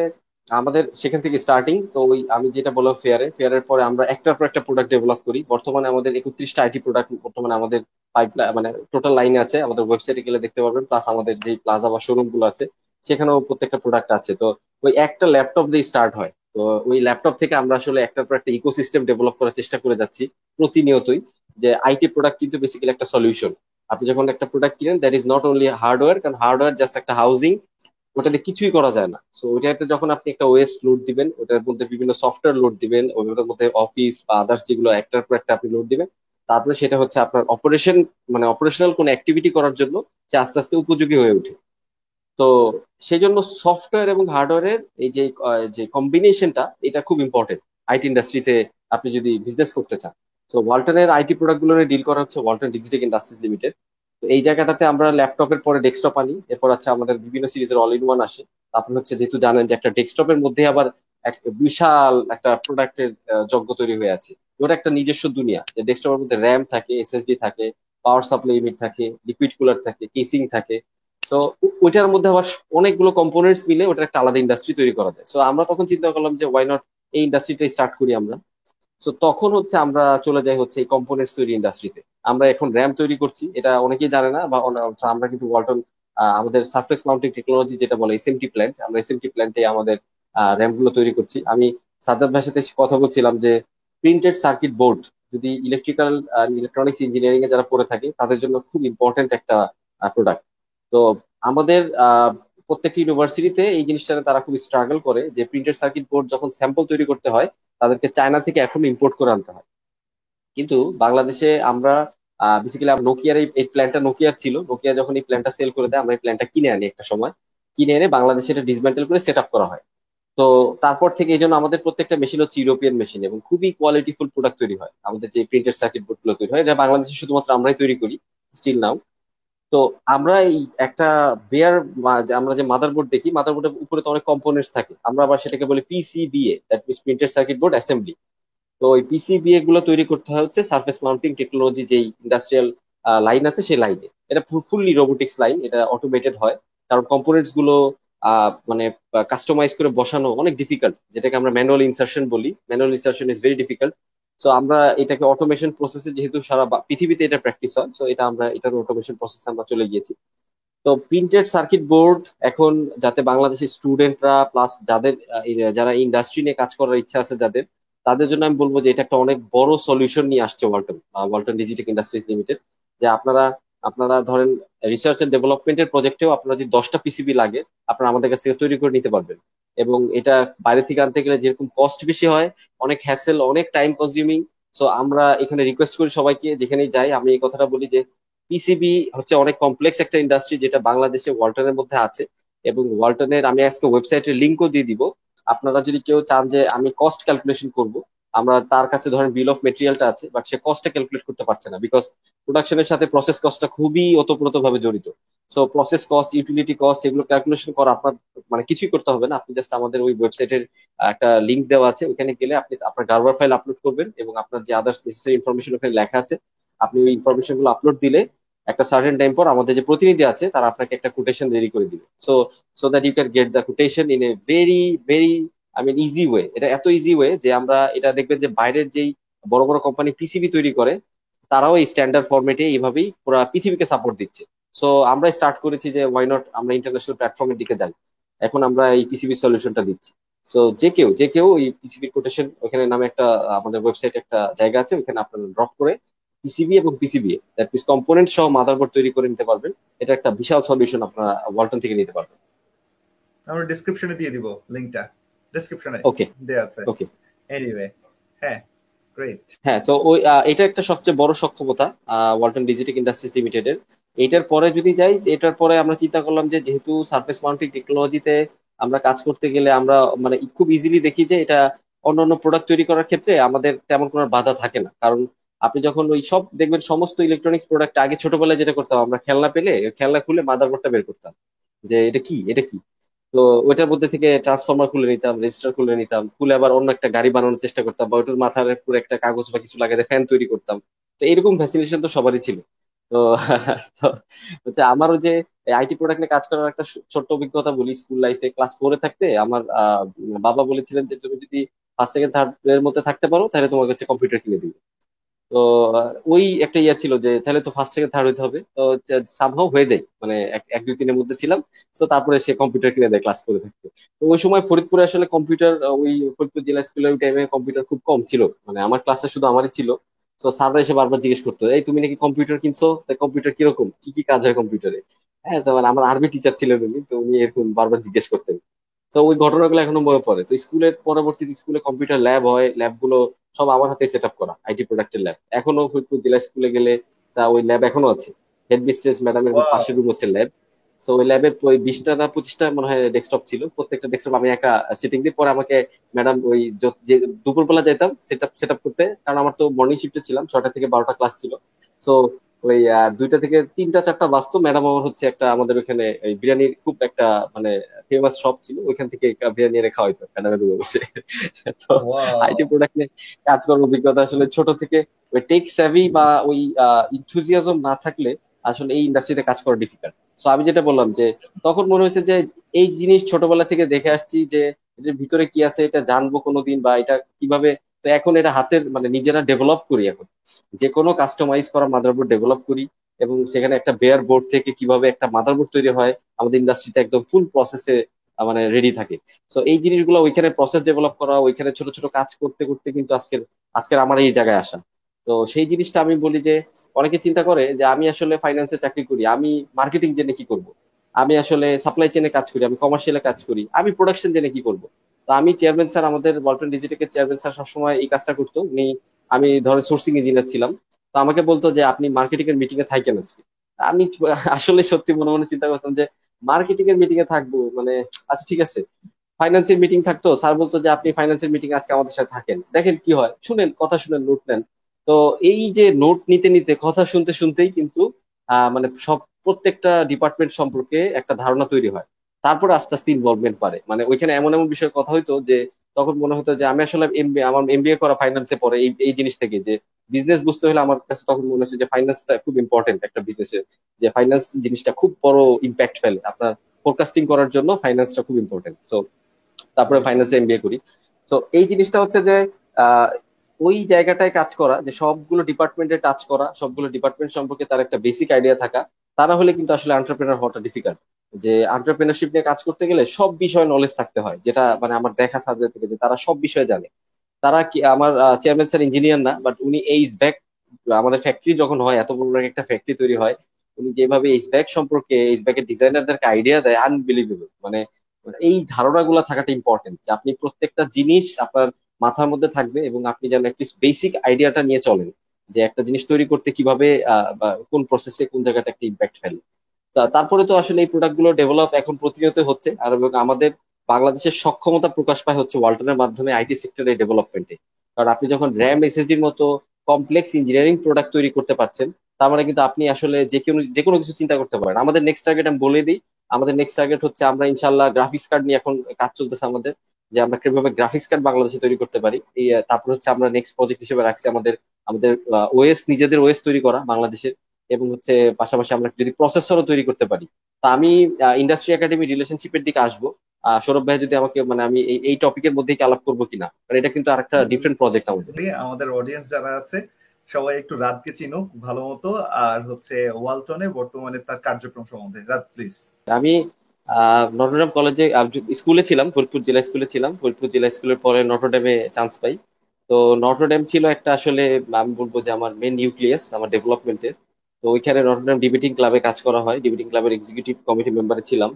আমাদের সেখান থেকে স্টার্টিং তো ওই আমি যেটা বললাম ফেয়ারে ফেয়ারের পরে আমরা একটার পর একটা প্রোডাক্ট ডেভেলপ করি। বর্তমানে আমাদের একত্রিশটা আইটি প্রোডাক্ট বর্তমানে আমাদের পাইপ মানে টোটাল লাইনে আছে আমাদের ওয়েবসাইটে গেলে দেখতে পারবেন প্লাস আমাদের যে প্লাজা বা শোরুমগুলো আছে সেখানেও প্রত্যেকটা প্রোডাক্ট আছে। তো ওই একটা ল্যাপটপ দিয়ে স্টার্ট হয়। তো ওই ল্যাপটপ থেকে আমরা আসলে একটার পর একটা ইকোসিস্টেম ডেভেলপ করার চেষ্টা করে যাচ্ছি, প্রতিনিয়তই, যে আইটি প্রোডাক্ট কিন্তু বেসিক্যালি একটা সলিউশন আপনি যখন একটা প্রোডাক্ট কিনেন that is not only hardware কারণ হার্ডওয়্যার জাস্ট একটা হাউজিং ওটাতে কিছুই করা যায় না। সো ওইটাতে যখন আপনি একটা ওয়েস লোড দিবেন, ওটার মধ্যে বিভিন্ন সফটওয়্যার লোড দিবেন ওটার মধ্যে অফিস বা আদার্স যেগুলো একটার পর একটা আপনি লোড দিবেন, তারপরে সেটা হচ্ছে আপনার অপারেশন মানে অপারেশনাল কোনো অ্যাক্টিভিটি করার জন্য সে আস্তে আস্তে উপযোগী হয়ে ওঠে। তো সেই জন্য সফটওয়্যার এবং হার্ডওয়্যারের এই যে যে কম্বিনেশনটা এটা খুব ইম্পর্টেন্ট আইটি ইন্ডাস্ট্রিতে আপনি যদি বিজনেস করতে চান। তো ওয়ালটনের আইটি প্রোডাক্টগুলো ডিল করা হচ্ছে ওয়ালটন ডিজিটেক ইন্ডাস্ট্রিজ লিমিটেড তো এই জায়গাটাতে আমরা ল্যাপটপের পরে ডেস্কটপ আনি, এরপর হচ্ছে আমাদের বিভিন্ন সিরিজের অল ইন ওয়ান আসে। আপনি হচ্ছে যেহেতু জানেন যে একটা ডেস্কটপের মধ্যে আবার এক বিশাল একটা প্রোডাক্টের যজ্ঞ তৈরি হয়ে আছে। ওটা একটা নিজস্ব দুনিয়া, যে ডেস্কটপের মধ্যে র্যাম থাকে এসএসডি থাকে পাওয়ার সাপ্লাই ইউনিট থাকে লিকুইড কুলার থাকে কেসিং থাকে। তো ওইটার মধ্যে আবার অনেকগুলো কম্পোনেন্টস মিলে ওটা একটা আলাদা ইন্ডাস্ট্রি তৈরি করা যায়। সো আমরা তখন চিন্তা করলাম যে ওয়াই নট এই ইন্ডাস্ট্রিটা স্টার্ট করি আমরা। তো তখন হচ্ছে আমরা চলে যাই হচ্ছে এই কম্পোনেন্টস তৈরি ইন্ডাস্ট্রিতে আমরা এখন র্যাম তৈরি করছি, এটা অনেকেই জানে না, বা আমরা কিন্তু ওয়ালটন আমাদের সারফেস মাউন্টিং টেকনোলজি যেটা বলে এসএমটি প্ল্যান্ট আমরা এসএমটি প্ল্যান্টে আমাদের র্যামগুলো তৈরি করছি। আমি সাজ্জাদ ভাইয়ের সাথে কথা বলছিলাম যে প্রিন্টেড সার্কিট বোর্ড যদি ইলেকট্রিক্যাল ইলেকট্রনিক্স ইঞ্জিনিয়ারিং এ যারা পড়ে থাকে, তাদের জন্য খুব ইম্পর্টেন্ট একটা প্রোডাক্ট তো আমাদের প্রত্যেকটি ইউনিভার্সিটিতে এই জিনিসটা তারা খুব স্ট্রাগল করে যে প্রিন্টেড সার্কিট বোর্ড যখন স্যাম্পল তৈরি করতে হয়, তাদেরকে চায়না থেকে এখন ইম্পোর্ট করে আনতে হয়। কিন্তু বাংলাদেশে আমরা বেসিক্যালি নোকিয়ার এই প্ল্যানটা নোকিয়ার ছিল। নোকিয়া যখন এই প্ল্যানটা সেল করে দেয়, আমরা এই প্ল্যানটা কিনে আনি একটা সময়। কিনে এনে বাংলাদেশে এটা ডিসমেন্টেল করে সেট করা হয়। তো তারপর থেকে এই জন্য আমাদের প্রত্যেকটা মেশিন হচ্ছে ইউরোপিয়ান মেশিন এবং খুবই কোয়ালিটিফুল প্রোডাক্ট তৈরি হয়। আমাদের যে প্রিন্টেড সার্কিট বোর্ডগুলো তৈরি হয়, এটা বাংলাদেশে শুধুমাত্র আমরাই তৈরি করি স্টিল নাও তো আমরা এই একটা বেয়ার আমরা যে মাদারবোর্ড দেখি মাদারবোর্ডের উপরে তো অনেক কম্পোনেন্টস থাকে। আমরা আবার সেটাকে বলি PCBA that means printed circuit board assembly তো ওই পিসিবিএ গুলো তৈরি করতে হয় হচ্ছে সার্ফেস মাউন্টিং টেকনোলজি যেই ইন্ডাস্ট্রিয়াল লাইন আছে সেই লাইনে এটা ফুললি রোবোটিক্স লাইন এটা অটোমেটেড হয়। কারণ কম্পোনেন্টসগুলো মানে কাস্টমাইজ করে বসানো অনেক ডিফিকাল্ট যেটাকে আমরা ম্যানুয়াল ইনসার্শন বলি। Manual insertion is very difficult so আমরা এটাকে অটোমেশন প্রসেসে যেহেতু সারা পৃথিবীতে এটা প্র্যাকটিস হয় সো এটা আমরা এটার অটোমেশন প্রসেসে আমরা চলে গিয়েছি। তো প্রিন্টেড সার্কিট বোর্ড এখন যাতে বাংলাদেশের স্টুডেন্টরা প্লাস যাদের যারা ইন্ডাস্ট্রি নিয়ে কাজ করার ইচ্ছা আছে যাদের, তাদের জন্য আমি বলব যে এটা একটা অনেক বড় সলিউশন নিয়ে আসছে ওয়ালটন ওয়ালটন ডিজিটেক ইন্ডাস্ট্রিজ লিমিটেড যে আপনারা আপনারা ধরেন রিসার্চ এন্ড ডেভেলপমেন্টের প্রজেক্টেও আপনারা যদি দশটা পিসিবি লাগে, আপনারা আমাদের কাছ থেকে তৈরি করে নিতে পারবেন। এবং এটা বাইরে থেকে আনতে গেলে যেরকম কস্ট বেশি হয়, অনেক হ্যাসেল অনেক টাইম কনজিউমিং সো আমরা এখানে রিকোয়েস্ট করি সবাইকে, যেখানেই যাই, আমি এই কথাটা বলি যে পিসিবি হচ্ছে অনেক কমপ্লেক্স একটা ইন্ডাস্ট্রি যেটা বাংলাদেশে ওয়ালটনের মধ্যে আছে এবং ওয়ালটনের, আমি আজকে ওয়েবসাইটের লিঙ্কও দিয়ে দিব। আপনারা যদি কেউ চান যে আমি কস্ট ক্যালকুলেশন করব আমরা তার কাছে ধরেন বিল অফ মেটেরিয়ালটা আছে বাট সে কস্টটা ক্যালকুলেট করতে পারছে না বিকজ প্রোডাকশনের সাথে প্রসেস কস্টটা খুবই ওতপ্রোত ভাবে জড়িত। So process cost utility cost এগুলো ক্যালকুলেশন করা আপনার মানে কিছুই করতে হবে না। আপনি জাস্ট আমাদের ওই ওয়েবসাইটের একটা লিঙ্ক দেওয়া আছে ওখানে গেলে আপনি আপনার গার্বার ফাইল আপলোড করবেন এবং আপনার যে আদার্স নেসেসারি ইনফরমেশন ওখানে লেখা আছে, আপনি ওই ইনফরমেশনগুলো আপলোড দিলে একটা সার্টেন টাইম পর আমাদের যে প্রতিনিধি আছে, তারা আপনাকে একটা কোটেশন রেডি করে দিবে। So so that you can get the quotation in a very very I mean easy way এটা এত ইজি ওয়ে যে আমরা এটা দেখবেন যে বাইরের যেই বড় বড় কোম্পানি পিসিবি তৈরি করে, তারাও এই স্ট্যান্ডার্ড ফরম্যাটে এইভাবেই পুরো পৃথিবীকে সাপোর্ট দিচ্ছে। সো আমরা স্টার্ট করেছি যে ওয়াই নট আমরা ইন্টারন্যাশনাল প্ল্যাটফর্মের দিকে যাই। এখন আমরা এই পিসিবি সলিউশনটা দিচ্ছি। সো যে কেউ যে কেউ এই পিসিবি কোটেশন ওখানে নামে একটা, আমাদের ওয়েবসাইট একটা জায়গা আছে ওখানে আপনারা ড্রপ করে পিসিবি এবং পিসিবি দ্যাট মিনস কম্পোনেন্ট সহ মাদারবোর্ড তৈরি করে নিতে পারবেন। এটা একটা বিশাল সলিউশন আপনারা ওয়ালটন থেকে নিতে পারবেন। আমরা ডেসক্রিপশনে দিয়ে দিব লিংকটা ডেসক্রিপশনে ওকে দেয়া আছে। ওকে এনিওয়ে হ্যাঁ গ্রেট হ্যাঁ তো ওই এটা একটা সবচেয়ে বড় সক্ষমতা ওয়ালটন ডিজিটেক ইন্ডাস্ট্রিজ লিমিটেড এর। এটার পরে যদি যাই এটার পরে আমরা চিন্তা করলাম যে যেহেতু সারফেস মাউন্টিং টেকনোলজিতে আমরা কাজ করতে গেলে আমরা মানে খুব ইজিলি দেখি যে এটা অন্যান্য প্রোডাক্ট তৈরি করার ক্ষেত্রে আমাদের তেমন কোনো বাধা থাকে না। কারণ আপনি যখন ওই সব দেখবেন সমস্ত ইলেকট্রনিক্স প্রোডাক্ট আগে ছোটবেলায় যেটা করতাম আমরা খেলনা পেলে খেলনা খুলে মাদারবোর্ডটা বের করতাম। যে এটা কি? এটা কি? তো ওইটার মধ্যে থেকে ট্রান্সফরমার খুলে নিতাম রেজিস্টার খুলে নিতাম, খুলে আবার অন্য একটা গাড়ি বানানোর চেষ্টা করতাম বা ওইটার মাথার উপর একটা কাগজ বা কিছু লাগাতে ফ্যান তৈরি করতাম। তো এরকম ফ্যাসিনেশন তো সবারই ছিল। তো হচ্ছে আমারও যে আইটি প্রোডাক্ট নিয়ে কাজ করার একটা ছোট্ট অভিজ্ঞতা বলি স্কুল লাইফে ক্লাস ফোরে থাকতে। আমার বাবা বলেছিলেন যে, তুমি যদি ফার্স্ট সেকেন্ড থার্ড এর মধ্যে থাকতে পারো, তাহলে তোমাকে হচ্ছে কম্পিউটার কিনে দিবে। তো, ওই একটা ইয়ে ছিল যে, তাহলে তো ফার্স্ট সেকেন্ড থার্ড হইতে হবে। তো সামহাও হয়ে যায়। মানে এক দুই, তিনের মধ্যে ছিলাম। তো তারপরে সে কম্পিউটার কিনে দেয় ক্লাস করে থাকতে। তো, ওই সময় ফরিদপুরে আসলে কম্পিউটার ওই ফরিদপুর জেলা স্কুলের ওই টাইমে কম্পিউটার খুব কম ছিল। মানে আমার ক্লাসে শুধু আমারই ছিল। তো স্যাররা এসে বারবার জিজ্ঞেস করতো, এই, তুমি নাকি কম্পিউটার কিনছো? তা কম্পিউটার কীরকম? কি কি কাজ হয় কম্পিউটারে হ্যাঁ যেমন আমার আরবি টিচার ছিলেন উনি, তো উনি এরকম বারবার জিজ্ঞেস করতেন। তো ওই ঘটনাগুলো এখনও মনে পড়ে। তো স্কুলের পরবর্তীতে স্কুলে কম্পিউটার ল্যাব হয় ল্যাবগুলো সব আমার হাতে সেট আপ করা আইটি প্রোডাক্টের ল্যাব এখনও ফরিদপুর জেলা স্কুলে গেলে তা ওই ল্যাব এখনও আছে। হেড মিস্ট্রেস ম্যাডামের. পাশের রুম হচ্ছে ল্যাব সো ওই ল্যাবে ওই বিশটা না পঁচিশটা মনে হয় ডেস্কটপ ছিল। প্রত্যেকটা ডেস্কটপ আমি একা সিটিং দিয়ে পরে আমাকে ম্যাডাম ওই যে দুপুরবেলা যেতাম সেট আপ সেট আপ করতে। কারণ আমার তো মর্নিং শিফটে ছিলাম ছটা থেকে বারোটা ক্লাস ছিল। সো ওই দুইটা থেকে তিনটা চারটা বাজতো ম্যাডাম আমার হচ্ছে একটা আমাদের ওখানে বিরিয়ানির খুব একটা মানে ফেমাস শপ ছিল ওইখান থেকে বিরিয়ানি এনে খাওয়াইতো ম্যাডামের রুমে বসে। তো আইটি প্রোডাক্ট নিয়ে কাজ করার অভিজ্ঞতা আসলে ছোট থেকে ওই টেক স্যাভি বা ওই ইনথুজিয়াজম না থাকলে আসলে এই ইন্ডাস্ট্রিতে কাজ করা ডিফিকাল্ট সো আমি যেটা বললাম যে তখন মনে হয়েছে যে এই জিনিস ছোটবেলা থেকে দেখে আসছি যে এটার ভিতরে কি আছে এটা জানব কোনোদিন বা এটা কীভাবে তো এখন এটা হাতের মানে নিজেরা ডেভেলপ করি এখন। যে কোনো কাস্টমাইজ করা মাদারবোর্ড ডেভেলপ করি এবং সেখানে একটা বেয়ার বোর্ড থেকে কীভাবে একটা মাদারবোর্ড তৈরি হয়, আমাদের ইন্ডাস্ট্রিতে একদম ফুল প্রসেসে মানে রেডি থাকে। তো এই জিনিসগুলো ওইখানে প্রসেস ডেভেলপ করা, ওইখানে ছোট ছোট কাজ করতে করতে কিন্তু আজকের আজকের আমার এই জায়গায় আসা। তো সেই জিনিসটা আমি বলি যে, অনেকে চিন্তা করে যে আমি আসলে ফাইন্যান্সে চাকরি করি, আমি মার্কেটিং জেনে কি করব? আমি আসলে সাপ্লাই চেনে কাজ করি, আমি কমার্শিয়ালে কাজ করি, আমি প্রোডাকশন জেনে কি করব? আমি চেয়ারম্যান স্যার আমাদের ওয়ালটন ডিজিটেকের চেয়ারম্যান স্যার সবসময় এই কাজটা করতো। উনি, আমি ধরেন সোর্সিং ইঞ্জিনিয়ার ছিলাম। তো আমাকে বলতো যে, আপনি মার্কেটিং এর মিটিং এ থাকেন আজকে। আমি আসলে সত্যি মনে মনে চিন্তা করতাম যে মার্কেটিং এর মিটিং এ থাকব মানে আচ্ছা ঠিক আছে। ফাইন্যান্সের মিটিং থাকতো। স্যার বলতো যে, আপনি ফাইন্যান্সের মিটিং আজকে আমাদের সাথে থাকেন। দেখেন কি হয়, শুনেন, কথা শুনেন নোট নেন। তো এই যে নোট নিতে নিতে, কথা শুনতে শুনতেই কিন্তু মানে সব প্রত্যেকটা ডিপার্টমেন্ট সম্পর্কে একটা ধারণা তৈরি হয়। তারপরে আস্তে আস্তে ইনভলভমেন্ট পারে মানে ওইখানে এমন এমন বিষয়ে কথা হইতো যে, তখন মনে হতো যে, আমি আসলে এমবিএ আমার এমবিএ করা ফাইন্যান্সে পড়ে, এই এই জিনিস থেকে যে বিজনেস বুঝতে হলে আমার কাছে তখন মনে হচ্ছে যে ফাইন্যান্সটা খুব ইম্পর্টেন্ট একটা বিজনেসের যে ফাইন্যান্স জিনিসটা খুব বড় ইম্প্যাক্ট ফেলে। আপনার ফোরকাস্টিং করার জন্য ফাইন্যান্সটা খুব ইম্পর্টেন্ট সো তারপরে ফাইন্যান্সে এমবিএ করি। তো এই জিনিসটা হচ্ছে যে ওই জায়গাটায় কাজ করা, যে সবগুলো ডিপার্টমেন্টে টাচ করা, সবগুলো ডিপার্টমেন্ট সম্পর্কে তার একটা বেসিক আইডিয়া থাকা তারা হলে কিন্তু আসলে এন্টারপ্রেনার হওয়াটা ডিফিকাল্ট যে এন্টারপ্রেনারশিপ নিয়ে কাজ করতে গেলে সব বিষয়ে নলেজ থাকতে হয়। যেটা মানে আমার দেখা সাবজেক্ট থেকে যে তারা সব বিষয়ে জানে। তারা কি আমার চেয়ারম্যান স্যার ইঞ্জিনিয়ার না বাট উনি এইচ ব্যাক আমাদের ফ্যাক্টরি যখন হয়, এত বড় একটা ফ্যাক্টরি তৈরি হয়, উনি যেভাবে এইচ ব্যাক সম্পর্কে এইচ ব্যাকের ডিজাইনারদেরকে আইডিয়া দেয় আনবিলিভেবল মানে এই ধারণাগুলো থাকাটা ইম্পর্টেন্ট যে আপনি প্রত্যেকটা জিনিস আপনার মাথার মধ্যে থাকবে এবং আপনি যেন একটি বেসিক আইডিয়াটা নিয়ে চলেন যে একটা জিনিস তৈরি করতে কীভাবে কোন প্রসেসে কোন জায়গাটা একটা ইম্প্যাক্ট ফেলে। তারপরে তো আসলে এই প্রোডাক্টগুলো ডেভেলপ এখন প্রতিনিয়ত হচ্ছে। আর এবং আমাদের বাংলাদেশের সক্ষমতা প্রকাশ পায় হচ্ছে ওয়ালটনের মাধ্যমে আইটি সেক্টরের ডেভেলপমেন্টে কারণ আপনি যখন র্যাম এসএসডির মতো কমপ্লেক্স ইঞ্জিনিয়ারিং প্রোডাক্ট তৈরি করতে পারছেন, তার মানে কিন্তু আপনি আসলে যে কোনো যে কোনো কিছু চিন্তা করতে পারেন। আমাদের নেক্সট টার্গেট আমি বলে দিই, আমাদের নেক্সট টার্গেট হচ্ছে আমরা ইনশাল্লাহ গ্রাফিক্স কার্ড নিয়ে এখন কাজ চলতেছে আমাদের, যে আমরা কীভাবে গ্রাফিক্স কার্ড বাংলাদেশে তৈরি করতে পারি। তারপর হচ্ছে আমরা নেক্সট প্রজেক্ট হিসেবে রাখছি আমাদের আমাদের ওএস নিজেদের ওএস তৈরি করা বাংলাদেশের। এবং হচ্ছে পাশাপাশি আমরা যদি প্রসেসরও তৈরি করতে পারি। তা আমি ইন্ডাস্ট্রি একাডেমি রিলেশনশিপের দিকে আসব। সৌরভ ভাই যদি আমাকে মানে আমি এই টপিকের মধ্যে কি আলাপ করব কিনা? কারণ এটা কিন্তু আরেকটা ডিফারেন্ট প্রজেক্ট আমাদের। আমাদের অডিয়েন্স যারা আছে সবাই একটু রাতকে চিনো ভালো মতো আর হচ্ছে ওয়ালটনে বর্তমানে তার কার্যক্রম সম্বন্ধে। রাত প্লিজ আমি নটরডেম কলেজে স্কুলে ছিলাম ফরিদপুর জেলা স্কুলে ছিলাম। ফরিদপুর জেলা স্কুলের পরে নটরডেমে চান্স পাই। তো নটরডেম ছিল একটা আসলে আমি বলব যে আমার মেন নিউক্লিয়াস আমার ডেভেলপমেন্টের তো ওইখানে নটরডেম ডিবেটিং ক্লাবে কাজ করা হয়। ডিবেটিং ক্লাবের এক্সিকিউটিভ কমিটি মেম্বারে ছিলাম।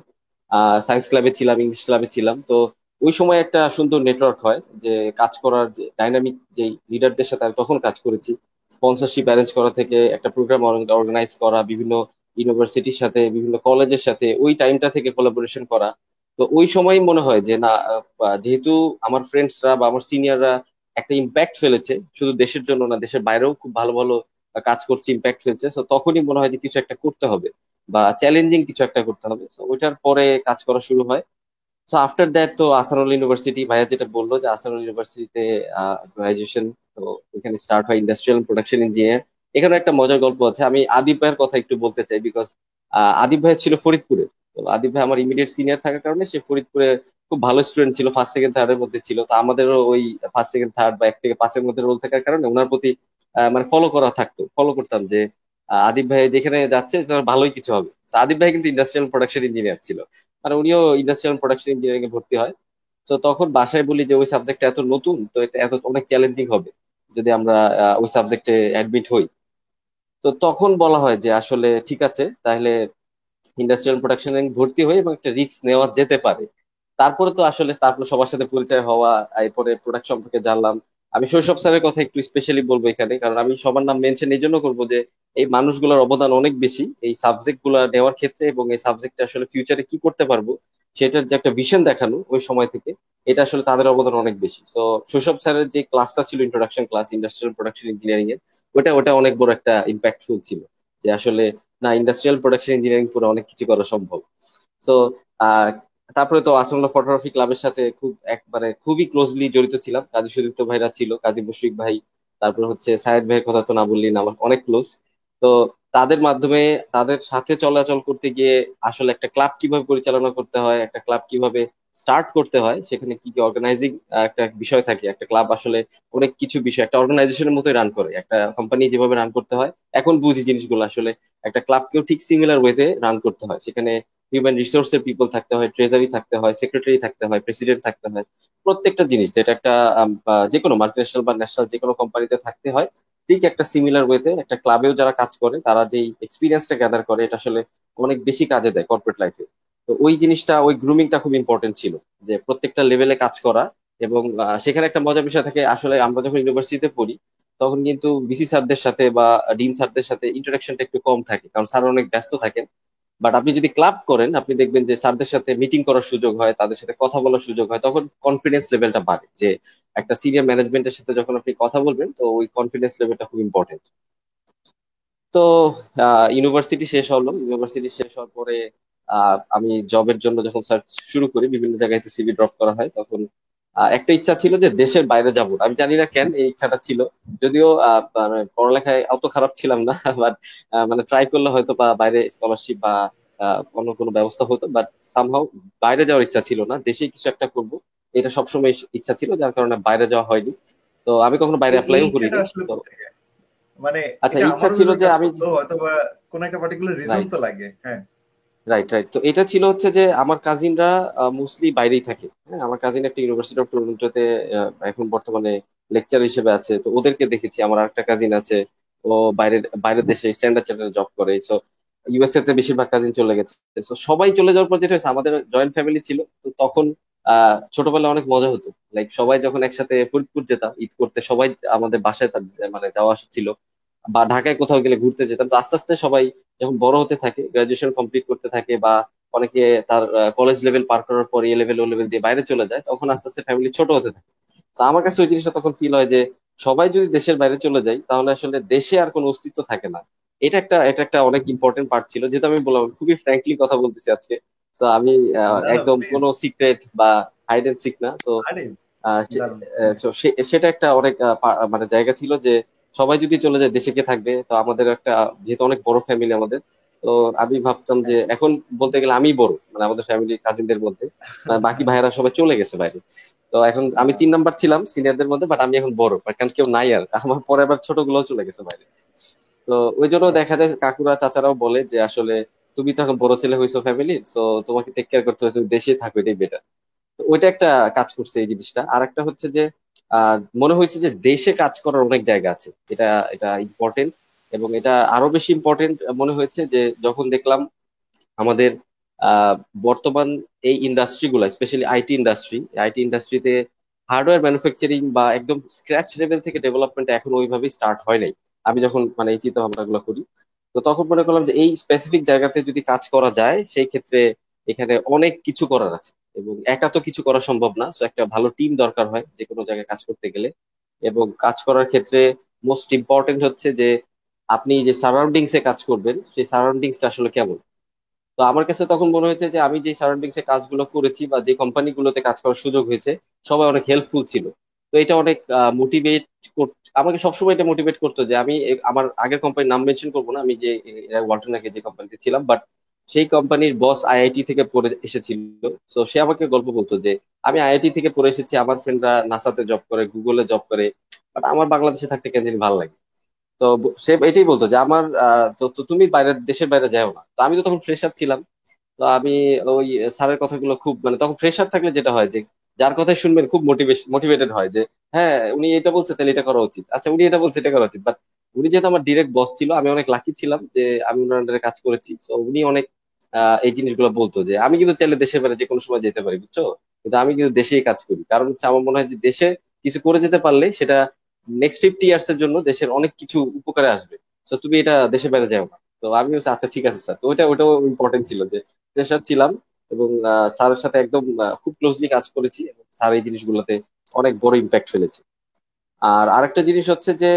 সায়েন্স ক্লাবে ছিলাম ইংলিশ ক্লাবে ছিলাম। তো ওই সময় একটা সুন্দর নেটওয়ার্ক হয় যে কাজ করার যে ডাইনামিক যে লিডারদের সাথে আমি তখন কাজ করেছি। স্পন্সরশিপ অ্যারেঞ্জ করা থেকে, একটা প্রোগ্রাম অর্গানাইজ করা, বিভিন্ন ইউনিভার্সিটির সাথে, বিভিন্ন কলেজের সাথে, ওই টাইমটা থেকে কোলাবোরেশন করা। তো ওই সময় মনে হয় যে না যেহেতু আমার ফ্রেন্ডসরা বা আমার সিনিয়ররা একটা ইম্প্যাক্ট ফেলেছে, শুধু দেশের জন্য না, দেশের বাইরেও খুব ভালো ভালো কাজ করছে ইম্প্যাক্ট ফেলছে। তো তখনই মনে হয় যে কিছু একটা করতে হবে বা চ্যালেঞ্জিং কিছু একটা করতে হবে। তো ওইটার পরে কাজ করা শুরু হয়। সো আফটার দ্যাট তো আসানুল ইউনিভার্সিটি ভাইয়া যেটা বলল যে আসানুল ইউনিভার্সিটিতে গ্রাজুয়েশন তো এখানে স্টার্ট হয় ইন্ডাস্ট্রিয়াল প্রোডাকশন ইঞ্জিনিয়ার এখানে একটা মজার গল্প আছে। আমি আদিব ভাইয়ের কথা একটু বলতে চাই বিকজ আদিব ভাই ছিল ফরিদপুরে। তো আদিব ভাই আমার ইমিডিয়েট সিনিয়র থাকার কারণে সে ফরিদপুরে খুব ভালো স্টুডেন্ট ছিল ফার্স্ট সেকেন্ড থার্ড এর মধ্যে ছিল। তো আমাদেরও ওই ফার্স্ট সেকেন্ড থার্ড বা এক থেকে পাঁচের মধ্যে রোল থাকার কারণে ওনার প্রতি মানে ফলো করা থাকতো। ফলো করতাম যে আদিব ভাই যেখানে যাচ্ছে ভালোই কিছু হবে। আদিব ভাই কিন্তু ইন্ডাস্ট্রিয়াল প্রোডাকশন ইঞ্জিনিয়ার ছিল। মানে উনিও ইন্ডাস্ট্রিয়াল প্রোডাকশন ইঞ্জিনিয়ারিং এ ভর্তি হয়। তো তখন বাসায় বলি যে, ওই সাবজেক্ট এত নতুন, তো এটা এত, অনেক চ্যালেঞ্জিং হবে, যদি আমরা ওই সাবজেক্টে অ্যাডমিট হই। তো তখন বলা হয় যে, আসলে ঠিক আছে, তাহলে ইন্ডাস্ট্রিয়াল প্রোডাকশন ভর্তি হয়ে এবং একটা রিস্ক নেওয়া যেতে পারে। তারপরে তো আসলে তারপর সবার সাথে পরিচয় হওয়া, এরপরে প্রোডাক্ট সম্পর্কে জানলাম। আমি শৈশব স্যারের কথা একটু স্পেশালি বলব এখানে, কারণ আমি সবার নাম মেনশন এই জন্য করব যে, এই মানুষগুলোর অবদান অনেক বেশি, এই সাবজেক্টগুলা নেওয়ার ক্ষেত্রে এবং এই সাবজেক্টে আসলে ফিউচারে কি করতে পারব, সেটার যে একটা ভিশন দেখানো ওই সময় থেকে, এটা আসলে তাদের অবদান অনেক বেশি। তো শৈশব স্যারের যে ক্লাসটা ছিল introduction class industrial production engineering এর, ওটা ওটা অনেক বড় একটা ইম্প্যাক্টফুল ছিল, যে আসলে না ইন্ডাস্ট্রিয়াল প্রোডাকশন ইঞ্জিনিয়ারিং পুরো অনেক কিছু করা সম্ভব। সো তারপরে তো আসলে ফটোগ্রাফি ক্লাবের সাথে খুব একবারে খুবই ক্লোজলি জড়িত ছিলাম। কাজী সুদীপ্ত ভাইরা ছিল, কাজী মুশফিক ভাই, তারপর হচ্ছে সায়েদ ভাইয়ের কথা তো না বললি না, আমার অনেক ক্লোজ তো তাদের মাধ্যমে, তাদের সাথে চলাচল করতে গিয়ে আসলে একটা ক্লাব কীভাবে পরিচালনা করতে হয়, একটা ক্লাব কীভাবে স্টার্ট করতে হয়, সেখানে কি কি অর্গানাইজিং একটা বিষয় থাকে। একটা ক্লাব আসলে অনেক কিছু বিষয়, একটা অর্গানাইজেশনের মতোই রান করে। একটা কোম্পানি যেভাবে রান করতে হয়, এখন বুঝি জিনিসগুলো আসলে একটা ক্লাবকেও ঠিক সিমিলার ওয়েতে রান করতে হয়। সেখানে হিউম্যান রিসোর্সের পিপল থাকতে হয় ট্রেজারি থাকতে হয় সেক্রেটারি থাকতে হয় প্রেসিডেন্ট থাকতে হয়, প্রত্যেকটা জিনিস, যেটা একটা যে কোনো মাল্টিন্যাশনাল বা ন্যাশনাল যে কোনো কোম্পানিতে থাকতে হয়, ঠিক একটা সিমিলার ওয়েতে একটা ক্লাবেও যারা কাজ করে, তারা যেই এক্সপিরিয়েন্সটা গ্যাদার করে, এটা আসলে অনেক বেশি কাজে দেয় কর্পোরেট লাইফে তো ওই জিনিসটা, ওই গ্রুমিংটা খুব ইম্পর্টেন্ট ছিল, যে প্রত্যেকটা লেভেলে কাজ করা এবং সেখানে একটা মজার বিষয় থাকে, আসলে আমরা যখন ইউনিভার্সিটিতে পড়ি, তখন কিন্তু বিসি স্যারদের সাথে বা ডিন স্যারদের সাথে ইন্টারাকশনটা একটু কম থাকে, কারণ স্যার অনেক ব্যস্ত থাকেন। বাট আপনি যদি ক্লাব করেন, আপনি দেখবেন যে স্যারদের সাথে মিটিং করার সুযোগ হয়, তাদের সাথে কথা বলার সুযোগ হয়, তখন কনফিডেন্স লেভেলটা বাড়ে। যে একটা সিনিয়র ম্যানেজমেন্টের সাথে যখন আপনি কথা বলবেন, তো ওই কনফিডেন্স লেভেলটা খুব ইম্পর্টেন্ট তো ইউনিভার্সিটি শেষ হলো। ইউনিভার্সিটি শেষ হওয়ার পরে আমি জবের জন্য যখন সার্চ শুরু করি, বিভিন্ন জায়গায় সিভি ড্রপ করা হয়, তখন একটা ইচ্ছা ছিল যে দেশের বাইরে যাব। আমি জানি না কেন এই ইচ্ছাটা ছিল। যদিও মানে পড়ালেখায় অত খারাপ ছিলাম না বাট মানে ট্রাই করলে হয়তো বা বাইরে স্কলারশিপ বা অন্য কোনো ব্যবস্থা হতো বাট সামহাও বাইরে যাওয়ার ইচ্ছা ছিল না। দেশে কিছু একটা করব। এটা সবসময় ইচ্ছা ছিল যার কারণে বাইরে যাওয়া হয়নি। তো আমি কখনো বাইরে অ্যাপ্লাইও করিনি। মানে আচ্ছা ইচ্ছা ছিল যে আমি হয়তো কোন একটা পার্টিকুলার রিজন তো লাগে হ্যাঁ। রাইট রাইট তো এটা ছিল হচ্ছে যে আমার কাজিনরা মোস্টলি বাইরেই থাকে। হ্যাঁ আমার কাজিন একটা ইউনিভার্সিটি অফ টরন্টোতে এখন বর্তমানে লেকচার হিসেবে আছে। তো ওদেরকে দেখেছি। আমার আরেকটা কাজিন আছে। ও বাইরের বাইরের দেশে স্ট্যান্ডার্ড চার্টারে জব করে। সো ইউএসএ তে বেশিরভাগ কাজিন চলে গেছে। তো সবাই চলে যাওয়ার পর যেটা হয়েছে, আমাদের জয়েন্ট ফ্যামিলি ছিল। তো তখন ছোটবেলায় অনেক মজা হতো। লাইক সবাই যখন একসাথে ফরিদপুর যেতাম, ঈদ করতে সবাই আমাদের বাসায় মানে যাওয়া আসা ছিল। বা ঢাকায় কোথাও গেলে ঘুরতে যেতাম তো আস্তে আস্তে সবাই যখন বড় হতে থাকে গ্রাজুয়েশন কমপ্লিট করতে থাকে বা অনেকে তার কলেজ লেভেল পার করার পর এ লেভেল ও লেভেল দিয়ে বাইরে চলে যায় তখন আস্তে আস্তে ফ্যামিলি ছোট হতে থাকে। তো আমার কাছে ওই জিনিসটা তখন ফিল হয় যে সবাই যদি দেশের বাইরে চলে যায় তাহলে আসলে দেশে আর কোনো অস্তিত্ব থাকে না। এটা একটা এটা একটা অনেক ইম্পর্টেন্ট পার্ট ছিল যেটা আমি বললাম খুবই ফ্র্যাঙ্কলি কথা বলতেছি আজকে। তো আমি একদম কোনো সিক্রেট বা হাইড এন্ড সিক না তো সেটা একটা অনেক মানে জায়গা ছিল যে সবাই যদি চলে যায়, দেশে কে থাকবে? তো আমাদের একটা, যেহেতু অনেক বড় ফ্যামিলি আমাদের, তো আমি ভাবতাম যে এখন বলতে গেলে আমি বড় মানে আমাদের ফ্যামিলি কাজিনদের মধ্যে বাকি ভাইয়েরা সবাই চলে গেছে বাইরে। তো এখন আমি তিন নাম্বার ছিলাম সিনিয়রদের মধ্যে বাট আমি এখন বড় কারণ কেউ নাই আর। আমার পরে আবার ছোটগুলো চলে গেছে বাইরে। তো ওই জন্য দেখা যায় কাকুরা, চাচারাও বলে যে আসলে তুমি তো এখন বড় ছেলে হয়েছো ফ্যামিলি সো তোমাকে টেক কেয়ার করতে হবে, তুমি দেশে থাকো, এটাই বেটার তো ওইটা একটা কাজ করছে এই জিনিসটা। আর একটা হচ্ছে যে মনে হয়েছে যে দেশে কাজ করার অনেক জায়গা আছে। এটা এটা ইম্পর্টেন্ট এবং এটা আরও বেশি ইম্পর্টেন্ট মনে হয়েছে যে যখন দেখলাম আমাদের বর্তমান এই ইন্ডাস্ট্রি গুলা স্পেশালি আইটি ইন্ডাস্ট্রি আইটি ইন্ডাস্ট্রিতে হার্ডওয়্যার ম্যানুফ্যাকচারিং বা একদম স্ক্র্যাচ লেভেল থেকে ডেভেলপমেন্ট এখন ওইভাবেই স্টার্ট হয় নাই। আমি যখন মানে এই চিন্তা ভাবনা গুলো করি, তো তখন মনে করলাম যে এই স্পেসিফিক জায়গাতে যদি কাজ করা যায়, সেই ক্ষেত্রে এখানে অনেক কিছু করার আছে। এবং একা তো কিছু করা সম্ভব না। তো একটা ভালো টিম দরকার হয় যে কোনো জায়গায় কাজ করতে গেলে। এবং কাজ করার ক্ষেত্রে মোস্ট ইম্পর্টেন্ট হচ্ছে যে আপনি যে সারাউন্ডিংস কাজ করবেন, সেই সারাউন্ডিংসটা আসলে কেমন? তো আমার কাছে তখন মনে হয়েছে যে আমি যে সারাউন্ডিংস কাজগুলো করেছি বা যে কোম্পানিগুলোতে কাজ করার সুযোগ হয়েছে, সবাই অনেক হেল্পফুল ছিল। তো এটা অনেক মোটিভেট আমাকে সবসময় এটা মোটিভেট করতো যে আমি আমার আগের কোম্পানির নাম মেনশন করব না। আমি যে ওয়ালটন যে কোম্পানিতে ছিলাম বাট সেই কোম্পানির বস আইআইটি থেকে পড়ে এসেছিল। তো সে আমাকে গল্প বলতো যে, আমি আইআইটি থেকে পড়ে এসেছি, আমার ফ্রেন্ডরা নাসাতে জব করে গুগলে জব করে বাট আমার বাংলাদেশে থাকতে কেন জানি ভালো লাগে। তো, সে এটাই বলতো যে, আমার তো তুমি বাইরের দেশের বাইরে যাও না। তো আমি তো তখন ফ্রেশার ছিলাম। তো আমি ওই স্যারের কথাগুলো খুব মানে তখন ফ্রেশার থাকলে যেটা হয় যে, যার কথাই শুনবেন খুব মোটিভেশন মোটিভেটেড হয় যে হ্যাঁ উনি এটা বলছে, তাহলে এটা করা উচিত। আচ্ছা উনি এটা বলছে, এটা করা উচিত। বাট উনি যেহেতু আমার ডিরেক্ট বস ছিল, আমি অনেক লাকি ছিলাম যে, আমি ওনার কাজ করেছি। তো উনি অনেক এই জিনিসগুলো বলতো যে, আমি কিন্তু চাইলে দেশের বাইরে যে কোনো সময় যেতে পারি, বুঝছ? কিন্তু আমি কিন্তু দেশেই কাজ করি। কারণ হচ্ছে আমার মনে হয় যে, দেশে কিছু করে যেতে পারলে সেটা নেক্সট ফিফটি ইয়ার্স এর জন্য দেশের অনেক কিছু উপকারে আসবে। তো তুমি এটা দেশের বাইরে যাও না। তো আমি বলছি আচ্ছা ঠিক আছে স্যার তো ওইটা, ওইটাও ইম্পর্টেন্ট ছিল যে প্রেশার ছিলাম এবং স্যারের সাথে একদম খুব ক্লোজলি কাজ করেছি এবং স্যার এই জিনিসগুলোতে অনেক বড় ইম্প্যাক্ট ফেলেছে। আর আরেকটা জিনিস হচ্ছে যে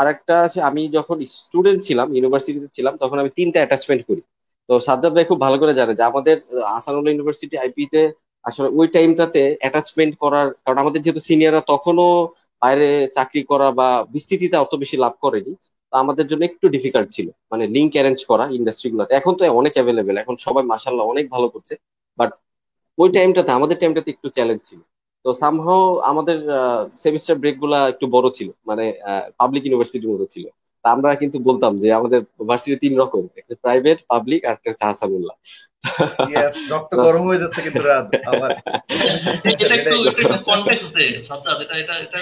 আরেকটা আছে আমি যখন স্টুডেন্ট ছিলাম ইউনিভার্সিটিতে ছিলাম, তখন আমি তিনটা অ্যাটাচমেন্ট করি। তো সাজ্জাদ ভাই খুব ভালো করে জানে যে আমাদের আসানুল্লাহ ইউনিভার্সিটি আইপিতে আসলে ওই টাইমটাতে অ্যাটাচমেন্ট করার, কারণ আমাদের যেহেতু সিনিয়ররা তখনও বাইরে চাকরি করা বা বিস্তৃতিতে অত বেশি লাভ করেনি, তো আমাদের জন্য একটু ডিফিকাল্ট ছিল। মানে লিঙ্ক অ্যারেঞ্জ করা ইন্ডাস্ট্রি গুলোতে। এখন তো অনেক অ্যাভেলেবেল এখন সবাই মাসাল্লাহ অনেক ভালো করছে বাট ওই টাইমটাতে আমাদের টাইমটাতে একটু চ্যালেঞ্জ ছিল। তো সামহাও আমাদের সেমিস্টার ব্রেকগুলা একটু বড় ছিল মানে পাবলিক ইউনিভার্সিটির মতো ছিল। আমরা কিন্তু বলতাম যে আমাদের ভার্সিটি তিন রকম একটা প্রাইভেট পাবলিক আর একটা চাহাসাবুল্লাহ রক্ত গরম হয়ে যাচ্ছে কিন্তু রাত আমার এটা একটু একটু কনটেক্সট দে সাজ্জাদ এটা এটা এটা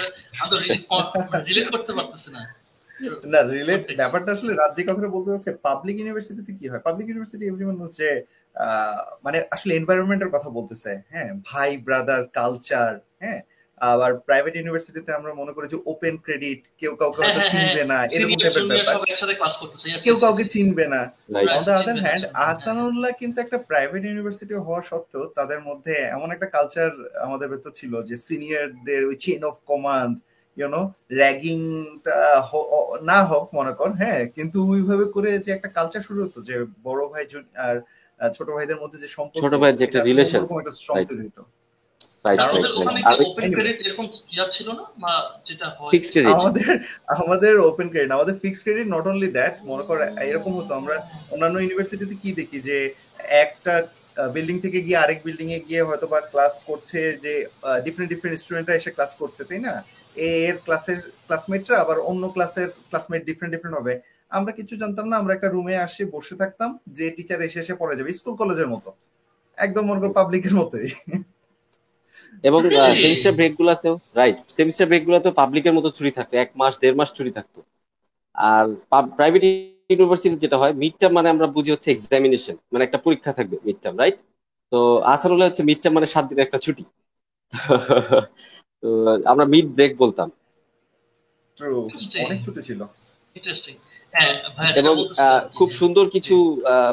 আমি রিলেট করতে পারতেছি না। না রিলেট ব্যাপারটা আসলে রাজ্যে কথাটা বলতে হচ্ছে পাবলিক ইউনিভার্সিটিতে কি হয়? পাবলিক ইউনিভার্সিটি এভরিওয়ান হচ্ছে মানে আসলে এনভায়রনমেন্টের কথা বলতেছে হ্যাঁ? ভাই ব্রাদার কালচার হ্যাঁ? আবার প্রাইভেট ইউনিভার্সিটিতে আমরা মনে করি যে ওপেন ক্রেডিট কেউ কাউকে হয়তো চিনবে না এরকম টাইপের ব্যাপার। কেউ কাউকে চিনবে না। On the other hand Ahsanullah কিন্তু একটা প্রাইভেট ইউনিভার্সিটি হওয়া সত্ত্বেও তাদের মধ্যে এমন একটা কালচার আমাদের ভেতর ছিল যে সিনিয়রদের ওই chain of command you know র্যাগিংটা না হোক মনে কর হ্যাঁ কিন্তু ওইভাবে করে যে একটা কালচার শুরু হতো যে বড় ভাই আর ছোট ভাইদের মধ্যে যে সম্পর্ক ছোট ভাইয়ের যে একটা রিলেশন একটা স্ট্রং তৈরি হতো। আমাদের আমাদের ওপেন ক্রেডিট আমাদের fixed credit not only that মনে কর এরকম হতো। আমরা অন্যান্য ইউনিভার্সিটিতে কি দেখি যে একটা বিল্ডিং থেকে গিয়ে আরেক বিল্ডিং এ গিয়ে হয়তো বা ক্লাস করছে যে ডিফারেন্ট ডিফারেন্ট স্টুডেন্টরা এসে ক্লাস করছে তাই না? এর ক্লাসের ক্লাসমেটরা আবার অন্য ক্লাসের ক্লাসমেট ডিফারেন্ট ডিফারেন্ট হবে। আমরা কিছু জানতাম না আমরা একটা রুমে আসি বসে থাকতাম যে টিচার এসে এসে পড়ে যাবে। স্কুল কলেজের মতো। একদম মনে করো পাবলিকের মতোই। এবং সেমিস্টার ব্রেক গুলাতেও রাইট সেমিস্টার ব্রেক গুলাতেও পাবলিকের মতো ছুটি থাকতো এক মাস দেড় মাস ছুটি থাকতো। আর প্রাইভেট ইউনিভার্সিটি যেটা হয় মিড টার্ম মানে আমরা বুঝি হচ্ছে এক্সামিনেশন মানে একটা পরীক্ষা থাকবে মিড টার্ম রাইট তো আসানুল্লাহ হচ্ছে মিড টার্ম মানে সাত দিনের একটা ছুটি। তো আমরা মিড ব্রেক বলতাম। অনেক ছুটি ছিল। এবং খুব সুন্দর কিছু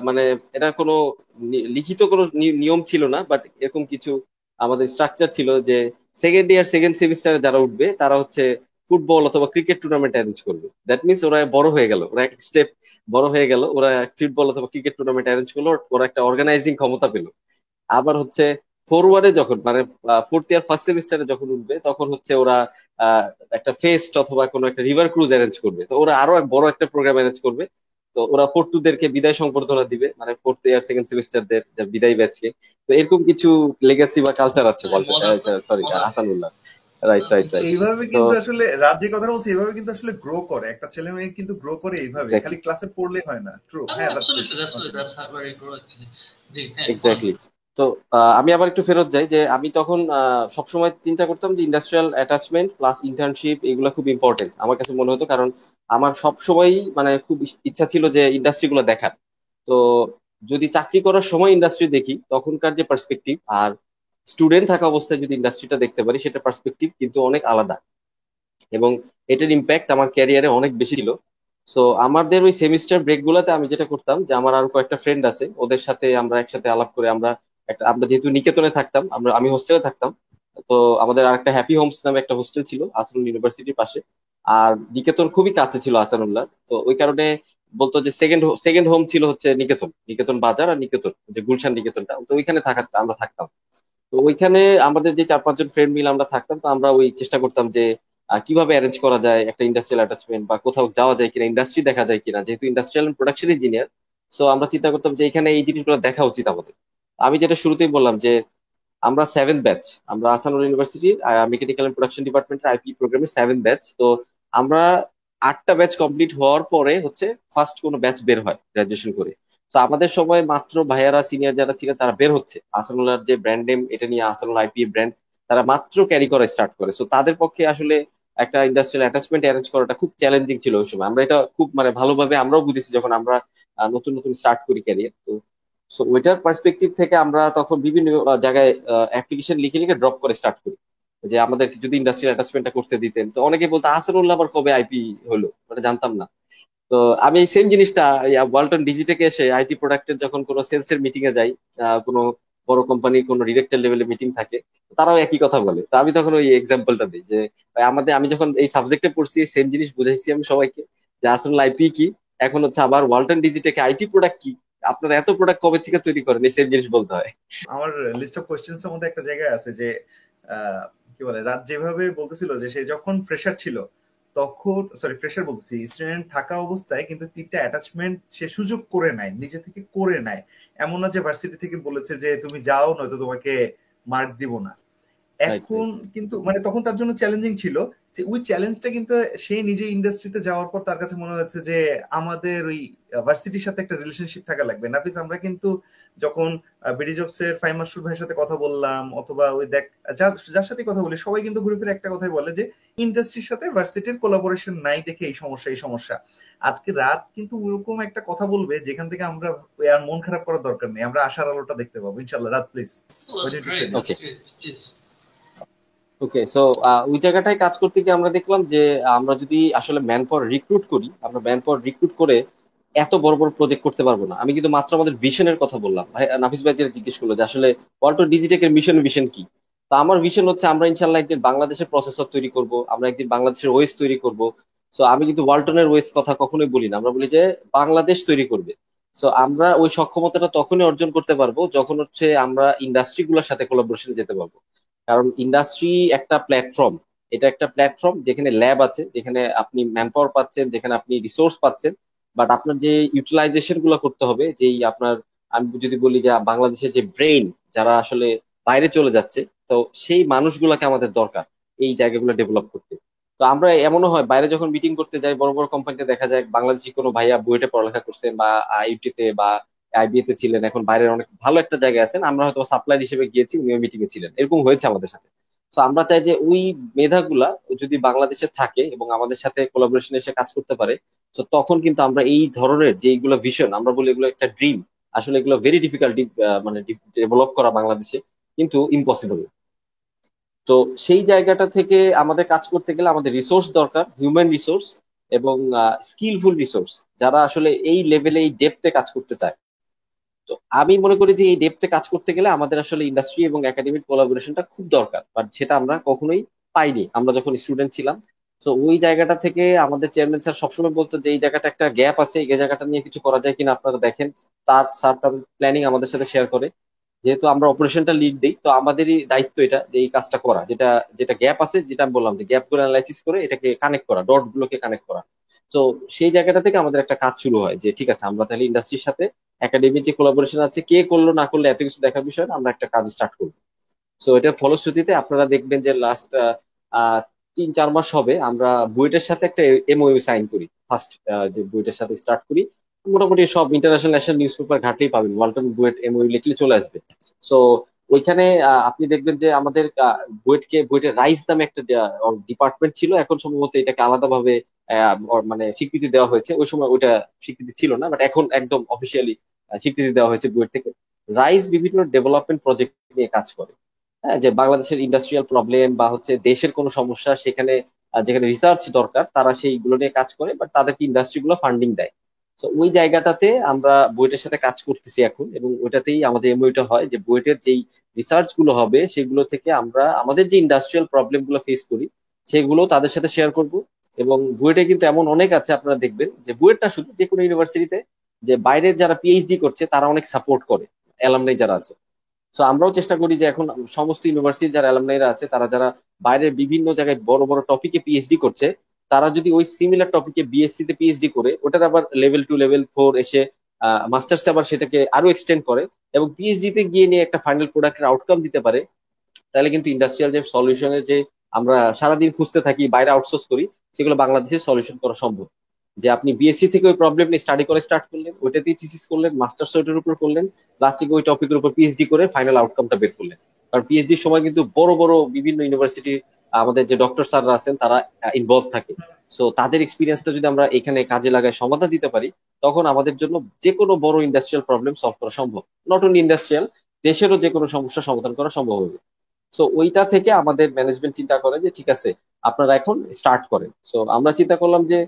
মানে এটা কোনো লিখিত কোনো নিয়ম ছিল না বাট এরকম কিছু আমাদের স্ট্রাকচার ছিল যে সেকেন্ড ইয়ার সেকেন্ড সেমিস্টারে যারা উঠবে, তারা হচ্ছে ফুটবল অথবা ক্রিকেট টুর্নামেন্ট অ্যারেঞ্জ করবে। দ্যাট মিনস ওরা বড় হয়ে গেল, ওরা এক স্টেপ বড় হয়ে গেল, ওরা ফুটবল অথবা ক্রিকেট টুর্নামেন্ট অ্যারেঞ্জ করল, ওরা একটা অর্গানাইজিং ক্ষমতা পেল। আবার হচ্ছে ফোরওয়ার্ডে যখন মানে ফোর্থ ইয়ার ফার্স্ট সেমিস্টারে যখন উঠবে, তখন হচ্ছে ওরা একটা ফেস্ট অথবা কোনো একটা রিভার ক্রুজ অ্যারেঞ্জ করবে। তো ওরা আরও বড় একটা প্রোগ্রাম অ্যারেঞ্জ করবে তো ওরা ফোর্থ টু দেরকে বিদায় সংবর্ধনা দিবে মানে ফোর্থ ইয়ার সেকেন্ড সেমিস্টার সেমিস্টারদের বিদায় ব্যাচকে তো এরকম কিছু লেগাসি বা কালচার আছে sorry Ahsanullah right right right এইভাবে কিন্তু আসলে রাত যে কথা বলছে এইভাবে কিন্তু আসলে গ্রো করে। একটা ছেলে মেয়ে কিন্তু গ্রো করে এইভাবে। খালি ক্লাসে পড়লে হয় না। ট্রু হ্যাঁ এক্স্যাক্টলি তো আমি আবার একটু ফেরত যাই যে আমি তখন সবসময় চিন্তা করতাম যে ইন্ডাস্ট্রিয়াল অ্যাটাচমেন্ট প্লাস ইন্টার্নশিপ এগুলো খুব ইম্পর্টেন্ট আমার কাছে মনে হতো কারণ আমার সবসময়ই মানে খুব ইচ্ছা ছিল যে ইন্ডাস্ট্রিগুলো দেখার। তো যদি চাকরি করার সময় ইন্ডাস্ট্রি দেখি, তখনকার যে পার্সপেক্টিভ আর স্টুডেন্ট থাকা অবস্থায় যদি ইন্ডাস্ট্রিটা দেখতে পারি, সেটা পার্সপেক্টিভ কিন্তু অনেক আলাদা। এবং এটার ইম্প্যাক্ট আমার ক্যারিয়ারে অনেক বেশি ছিল। সো আমাদের ওই সেমিস্টার ব্রেক গুলাতে আমি যেটা করতাম যে আমার আরও কয়েকটা ফ্রেন্ড আছে, ওদের সাথে আমরা একসাথে আলাপ করে আমরা একটা, আমরা যেহেতু নিকেতনে থাকতাম, আমরা, আমি হোস্টেলে থাকতাম, তো আমাদের আরেকটা হ্যাপি হোমস নামে একটা হোস্টেল ছিল আসানুল ইউনিভার্সিটির পাশে। আর নিকেতন খুবই কাছে ছিল আসানুল্লাহ। তো ওই কারণে বলতো যে সেকেন্ড সেকেন্ড হোম ছিল হচ্ছে নিকেতন নিকেতন বাজার আর নিকেতন যে গুলশান নিকেতনটা। তো ওইখানে থাকা আমরা থাকতাম। তো ওইখানে আমাদের যে চার পাঁচজন ফ্রেন্ড মিলে আমরা থাকতাম, তো আমরা ওই চেষ্টা করতাম যে কীভাবে অ্যারেঞ্জ করা যায় একটা ইন্ডাস্ট্রিয়াল অ্যাটাচমেন্ট বা কোথাও যাওয়া যায় কিনা ইন্ডাস্ট্রি দেখা যায় কিনা, যেহেতু ইন্ডাস্ট্রিয়াল প্রোডাকশন ইঞ্জিনিয়ার সো আমরা চিন্তা করতাম যে এখানে এই জিনিসগুলো দেখা উচিত আমাদের। আমি যেটা শুরুতেই বললাম যে, আমরা সেভেন ব্যাচ আমরা আসানুর ইউনিভার্সিটির মেকানিক্যাল প্রোডাকশন ডিপার্টমেন্টের আইপি প্রোগ্রামের সেভেন ব্যাচ তো আমরা আটটা ব্যাচ কমপ্লিট হওয়ার পরে হচ্ছে ফার্স্ট কোনো ব্যাচ বের হয় গ্রাজুয়েশন করে। তো আমাদের সময় মাত্র ভাইয়ারা সিনিয়র যারা ছিলেন তারা বের হচ্ছে। আসানুল্লাহর যে ব্র্যান্ড নেম এটা নিয়ে আসানুল আইপি ব্র্যান্ড তারা মাত্র ক্যারি করা স্টার্ট করে। সো তাদের পক্ষে আসলে একটা ইন্ডাস্ট্রিয়াল অ্যাটাচমেন্ট অ্যারেঞ্জ করাটা খুব চ্যালেঞ্জিং ছিল ওই সময়। আমরা এটা খুব মানে ভালোভাবে আমরাও বুঝেছি যখন আমরা নতুন নতুন স্টার্ট করি ক্যারিয়ার তো সো ওইটার পার্সপেক্টিভ থেকে আমরা তখন বিভিন্ন জায়গায় অ্যাপ্লিকেশন লিখে লিখে ড্রপ করে স্টার্ট করি। যে আমাদের যদি ইন্ডাস্ট্রিয়াল অ্যাটাচমেন্টটা করতে দিতেন। তো অনেকে বলতো আসানুল্লাহ আবার কবে আইপি হলো? মানে জানতাম না। তো আমি এই সেম জিনিসটা ওয়ালটন ডিজিটেকে এসে আইটি প্রোডাক্টের যখন কোনো সেলস এর মিটিং এ যাই কোনো বড় কোম্পানির কোনো ডিরেক্টর লেভেলে মিটিং থাকে, তারাও একই কথা বলে। তো আমি তখন ওই এক্সাম্পলটা দিই যে আমাদের, আমি যখন এই সাবজেক্টে পড়ছি, এই সেম জিনিস বুঝাইছি আমি সবাইকে, যে আসলে আইপি কি? এখন হচ্ছে আবার ওয়ালটন ডিজিটেকে আইটি প্রোডাক্ট কি? আপনারা এত প্রোডাক্ট কবে থেকে তৈরি করেন? এই সেম জিনিস বলতে হয়। আমার লিস্ট অফ কোয়েশ্চেন্স এর মধ্যে একটা জায়গায় আছে যে কি বলে রাত যেভাবে বলতেছিল যে সে যখন ফ্রেশার ছিল তখন সরি ফ্রেশার বলছি স্টুডেন্ট থাকা অবস্থায় কিন্তু তিনটা অ্যাটাচমেন্ট সে সুযোগ করে নেয় নিজে থেকে করে নেয় এমন না যে ভার্সিটি থেকে বলেছে যে তুমি যাও নয়তো তোমাকে মার্ক দিব না। এখন কিন্তু মানে তখন তার জন্য চ্যালেঞ্জিং ছিল ওই চ্যালেঞ্জটা কিন্তু সে নিজে ইন্ডাস্ট্রিতে যাওয়ার পর তার কাছে মনে হচ্ছে যে আমাদের ওই ভার্সিটির সাথে একটা রিলেশনশিপ থাকা লাগবে। নাফিস আমরা কিন্তু যখন জবস এর ফাইম মাসুর ভাইয়ের সাথে কথা বললাম অথবা ওই দেখ যার সাথে কথা বলি সবাই কিন্তু ঘুরে ফিরে একটা কথাই বলে যে ইন্ডাস্ট্রির সাথে ভার্সিটির কোলাবোরেশন নাই দেখে এই সমস্যা এই সমস্যা। আজকে রাত কিন্তু ওরকম একটা কথা বলবে যেখান থেকে আমরা আর মন খারাপ করার দরকার নেই। আমরা আশার আলোটা দেখতে পাবো। ইনশাল্লাহ রাত প্লিজ ওকে সো ওই জায়গাটায় কাজ করতে গিয়ে আমরা দেখলাম যে, আমরা যদি আসলে ম্যান পাওয়ার রিক্রুট করি, আমরা ম্যান পাওয়ার রিক্রুট করে এত বড় বড় প্রজেক্ট করতে পারব না। আমি কিন্তু মাত্র আমাদের ভিশনের কথা বললাম। নাফিস ভাই যেটা জিজ্ঞেস করল যে, আসলে ওয়াল্টো ডিজিটেকের মিশন ভিশন কি? তো আমার ভিশন হচ্ছে আমরা ইনশাল্লাহ একদিন বাংলাদেশের প্রসেসর তৈরি করব, আমরা একদিন বাংলাদেশের ওয়েস তৈরি করব। সো আমি কিন্তু ওয়ালটনের ওয়েস কথা কখনোই বলি না। আমরা বলি যে, বাংলাদেশ তৈরি করবে। সো আমরা ওই সক্ষমতাটা তখনই অর্জন করতে পারব যখন হচ্ছে আমরা ইন্ডাস্ট্রি গুলোর সাথে কোলাবোরেশনে যেতে পারব। কারণ ইন্ডাস্ট্রি একটা প্ল্যাটফর্ম এটা একটা প্ল্যাটফর্ম যেখানে ল্যাব আছে, যেখানে আপনি ম্যান পাওয়ার পাচ্ছেন, যেখানে আপনি রিসোর্স পাচ্ছেন বাট আপনার যে ইউটিলাইজেশনগুলো করতে হবে, যেই আপনার, আমি যদি বলি যে বাংলাদেশের যে ব্রেইন যারা আসলে বাইরে চলে যাচ্ছে, তো সেই মানুষগুলোকে আমাদের দরকার এই জায়গাগুলো ডেভেলপ করতে। তো আমরা এমনও হয়, বাইরে যখন মিটিং করতে যাই, বড় বড় কোম্পানিতে দেখা যায়, বাংলাদেশি কোনো ভাইয়া বুয়েটে পড়ালেখা করছে বা আইটিতে বা আইবিএতে ছিলেন। এখন বাইরের অনেক ভালো একটা জায়গায় আছেন। আমরা হয়তো সাপ্লাই হিসেবে গিয়েছি, উনিও মিটিং এ ছিলেন। এরকম হয়েছে আমাদের সাথে। তো আমরা চাই যে ওই মেধাগুলা যদি বাংলাদেশে থাকে এবং আমাদের সাথে কোলাবোরেশন এসে কাজ করতে পারে, তো তখন কিন্তু আমরা এই ধরনের যে এইগুলো ভিশন আমরা বলি এগুলো একটা ড্রিম আসলে এগুলো ভেরি ডিফিকাল্ট মানে ডেভেলপ করা বাংলাদেশে কিন্তু ইম্পসিবল তো সেই জায়গাটা থেকে আমাদের কাজ করতে গেলে আমাদের রিসোর্স দরকার হিউম্যান রিসোর্স এবং স্কিলফুল রিসোর্স যারা আসলে এই লেভেলে এই ডেপতে কাজ করতে চায়। তো আমি মনে করি যে এই ডেপতে কাজ করতে গেলে আমাদের আসলে ইন্ডাস্ট্রি এবং একাডেমিক কোলাবোরেশনটা খুব দরকার। বাট সেটা আমরা কখনোই পাইনি। আমরা যখন স্টুডেন্ট ছিলাম তো ওই জায়গাটা থেকে আমাদের চেয়ারম্যান স্যার সবসময় বলতো যে, এই জায়গাটা একটা গ্যাপ আছে, এই জায়গাটা নিয়ে কিছু করা যায় কিনা আপনারা দেখেন। তার স্যার তার প্ল্যানিং আমাদের সাথে শেয়ার করে। যেহেতু আমরা অপারেশনটা লিড দিই, তো আমাদেরই দায়িত্ব এটা যে এই কাজটা করা। যেটা যেটা গ্যাপ আছে, যেটা আমি বললাম যে গ্যাপগুলো অ্যানালাইসিস করে এটাকে কানেক্ট করা ডট গুলোকে কানেক্ট করা। তো সেই জায়গাটা থেকে আমাদের একটা কাজ শুরু হয় যে, ঠিক আছে, আমরা তাহলে ইন্ডাস্ট্রির সাথে একাডেমিক যে কোলাবোরেশন আছে, কে করল, না করল, এত কিছু দেখার বিষয় আমরা একটা কাজ স্টার্ট করব। তো এটার ফলশ্রুতিতে আপনারা দেখবেন যে লাস্ট তিন, চার মাস হবে, আমরা বুয়েটের সাথে একটা এমওইউ সাইন করি। ফার্স্ট যে বুয়েটের সাথে স্টার্ট করি। মোটামুটি সব ইন্টারন্যাশনাল ন্যাশনাল নিউজ পেপার ঘাটলেই পাবেন। ওয়ালটন বুয়েট এমওইউ লিখলে চলে আসবে। সো ওইখানে আপনি দেখবেন যে আমাদের বুয়েটকে, বুয়েটের রাইস নামে একটা ডিপার্টমেন্ট ছিল। এখন সম্ভবত এটাকে আলাদাভাবে মানে স্বীকৃতি দেওয়া হয়েছে। ওই সময় ওইটা স্বীকৃতি ছিল না, বাট এখন একদম অফিসিয়ালি স্বীকৃতি দেওয়া হয়েছে বুয়েট থেকে। রাইস বিভিন্ন ডেভেলপমেন্ট প্রজেক্ট নিয়ে কাজ করে। হ্যাঁ যে বাংলাদেশের ইন্ডাস্ট্রিয়াল প্রবলেম বা হচ্ছে দেশের কোনো সমস্যা, সেখানে যেখানে রিসার্চ দরকার, তারা সেইগুলো নিয়ে কাজ করে, বাট তাদেরকে ইন্ডাস্ট্রিগুলো ফান্ডিং দেয়। তো ওই জায়গাটাতে আমরা বুয়েটের সাথে কাজ করতেছি এখন এবং ওইটাতেই আমাদের এমওইটা হয় যে বুয়েটের যেই রিসার্চগুলো হবে সেগুলো থেকে আমরা আমাদের যে ইন্ডাস্ট্রিয়াল প্রবলেমগুলো ফেস করি, সেগুলো তাদের সাথে শেয়ার করব এবং বুয়েটে কিন্তু এমন অনেক আছে আপনারা দেখবেন যে বুয়েটটা শুধু যে কোনো ইউনিভার্সিটিতে যে বাইরের যারা পিএইচডি করছে তারা অনেক সাপোর্ট করে অ্যালামনাই যারা আছে। তো আমরাও চেষ্টা করি যে এখন সমস্ত ইউনিভার্সিটি যারা অ্যালামনাইরা আছে তারা যারা বাইরের বিভিন্ন জায়গায় বড় বড় টপিকে পিএইচডি করছে তারা যদি ওই সিমিলার টপিকে বিএসসি তে পিএইচডি করে, ওটার আবার লেভেল টু লেভেল ফোর এসে মাস্টার্সে আবার সেটাকে আরও এক্সটেন্ড করে এবং পিএইচডি তে গিয়ে নিয়ে একটা ফাইনাল প্রোডাক্টের আউটকাম দিতে পারে, তাহলে কিন্তু ইন্ডাস্ট্রিয়াল যে সলিউশনের যে আমরা সারাদিন খুঁজতে থাকি, বাইরে আউটসোর্স করি, সেগুলো বাংলাদেশে সলিউশন করা সম্ভব। যে আপনি বিএসসি থেকে ওই প্রবলেম নিয়ে স্টাডি করে স্টার্ট করলেন, ওইটাতেই থিসিস করলেন মাস্টার্স ওইটার উপর করলেন লাস্টে ওই টপিকের উপর পিএইচডি করে ফাইনাল আউটকামটা বের করলেন। কারণ পিএইচডির সময় কিন্তু বড় বড় বিভিন্ন ইউনিভার্সিটি আমাদের যে ডক্টর স্যাররা আছেন, তারা ইনভলভ থাকে। সো তাদের এক্সপিরিয়েন্সটা যদি আমরা এখানে কাজে লাগায় সমাধান দিতে পারি, তখন আমাদের জন্য যে কোনো বড় ইন্ডাস্ট্রিয়াল প্রবলেম সলভ করা সম্ভব। নট অনলি ইন্ডাস্ট্রিয়াল দেশেরও যে কোনো সমস্যা সমাধান করা সম্ভব হবে। সো ওইটা থেকে আমাদের ম্যানেজমেন্ট চিন্তা করে যে, ঠিক আছে, আপনারা এখন স্টার্ট করেন। সো আমরা চিন্তা করলাম যে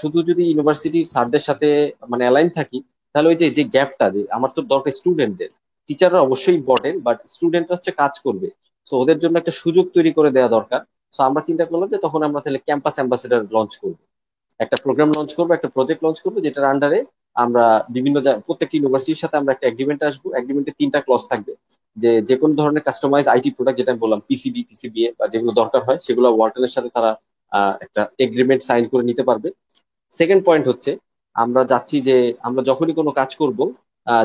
শুধু যদি ইউনিভার্সিটির স্যারদের সাথে মানে অ্যালাইন থাকি, তাহলে ওই যে যে গ্যাপটা যে, আমার তো দরকার স্টুডেন্টদের টিচাররা অবশ্যই ইম্পর্টেন্ট বাট স্টুডেন্টরা হচ্ছে কাজ করবে। সো ওদের জন্য একটা সুযোগ তৈরি করে দেওয়া দরকার। সো আমরা চিন্তা করলাম যে তখন আমরা তাহলে ক্যাম্পাস অ্যাম্বাসেডার লঞ্চ করব। একটা প্রোগ্রাম লঞ্চ করব, একটা প্রজেক্ট লঞ্চ করব, যেটার আন্ডারে আমরা বিভিন্ন প্রত্যেকটি ইউনিভার্সিটির সাথে আমরা একটা এগ্রিমেন্ট আসব। এগ্রিমেন্টে তিনটা ক্লস থাকবে। যে যে কোনো ধরনের কাস্টমাইজ আইটি প্রোডাক্ট যেটা আমি বললাম পিসিবি পিসিবিএ বা যেগুলো দরকার হয়, সেগুলো ওয়ার্টনের সাথে তারা একটা এগ্রিমেন্ট সাইন করে নিতে পারবে। সেকেন্ড পয়েন্ট হচ্ছে, আমরা যাচ্ছি যে আমরা যখনই কোনো কাজ করব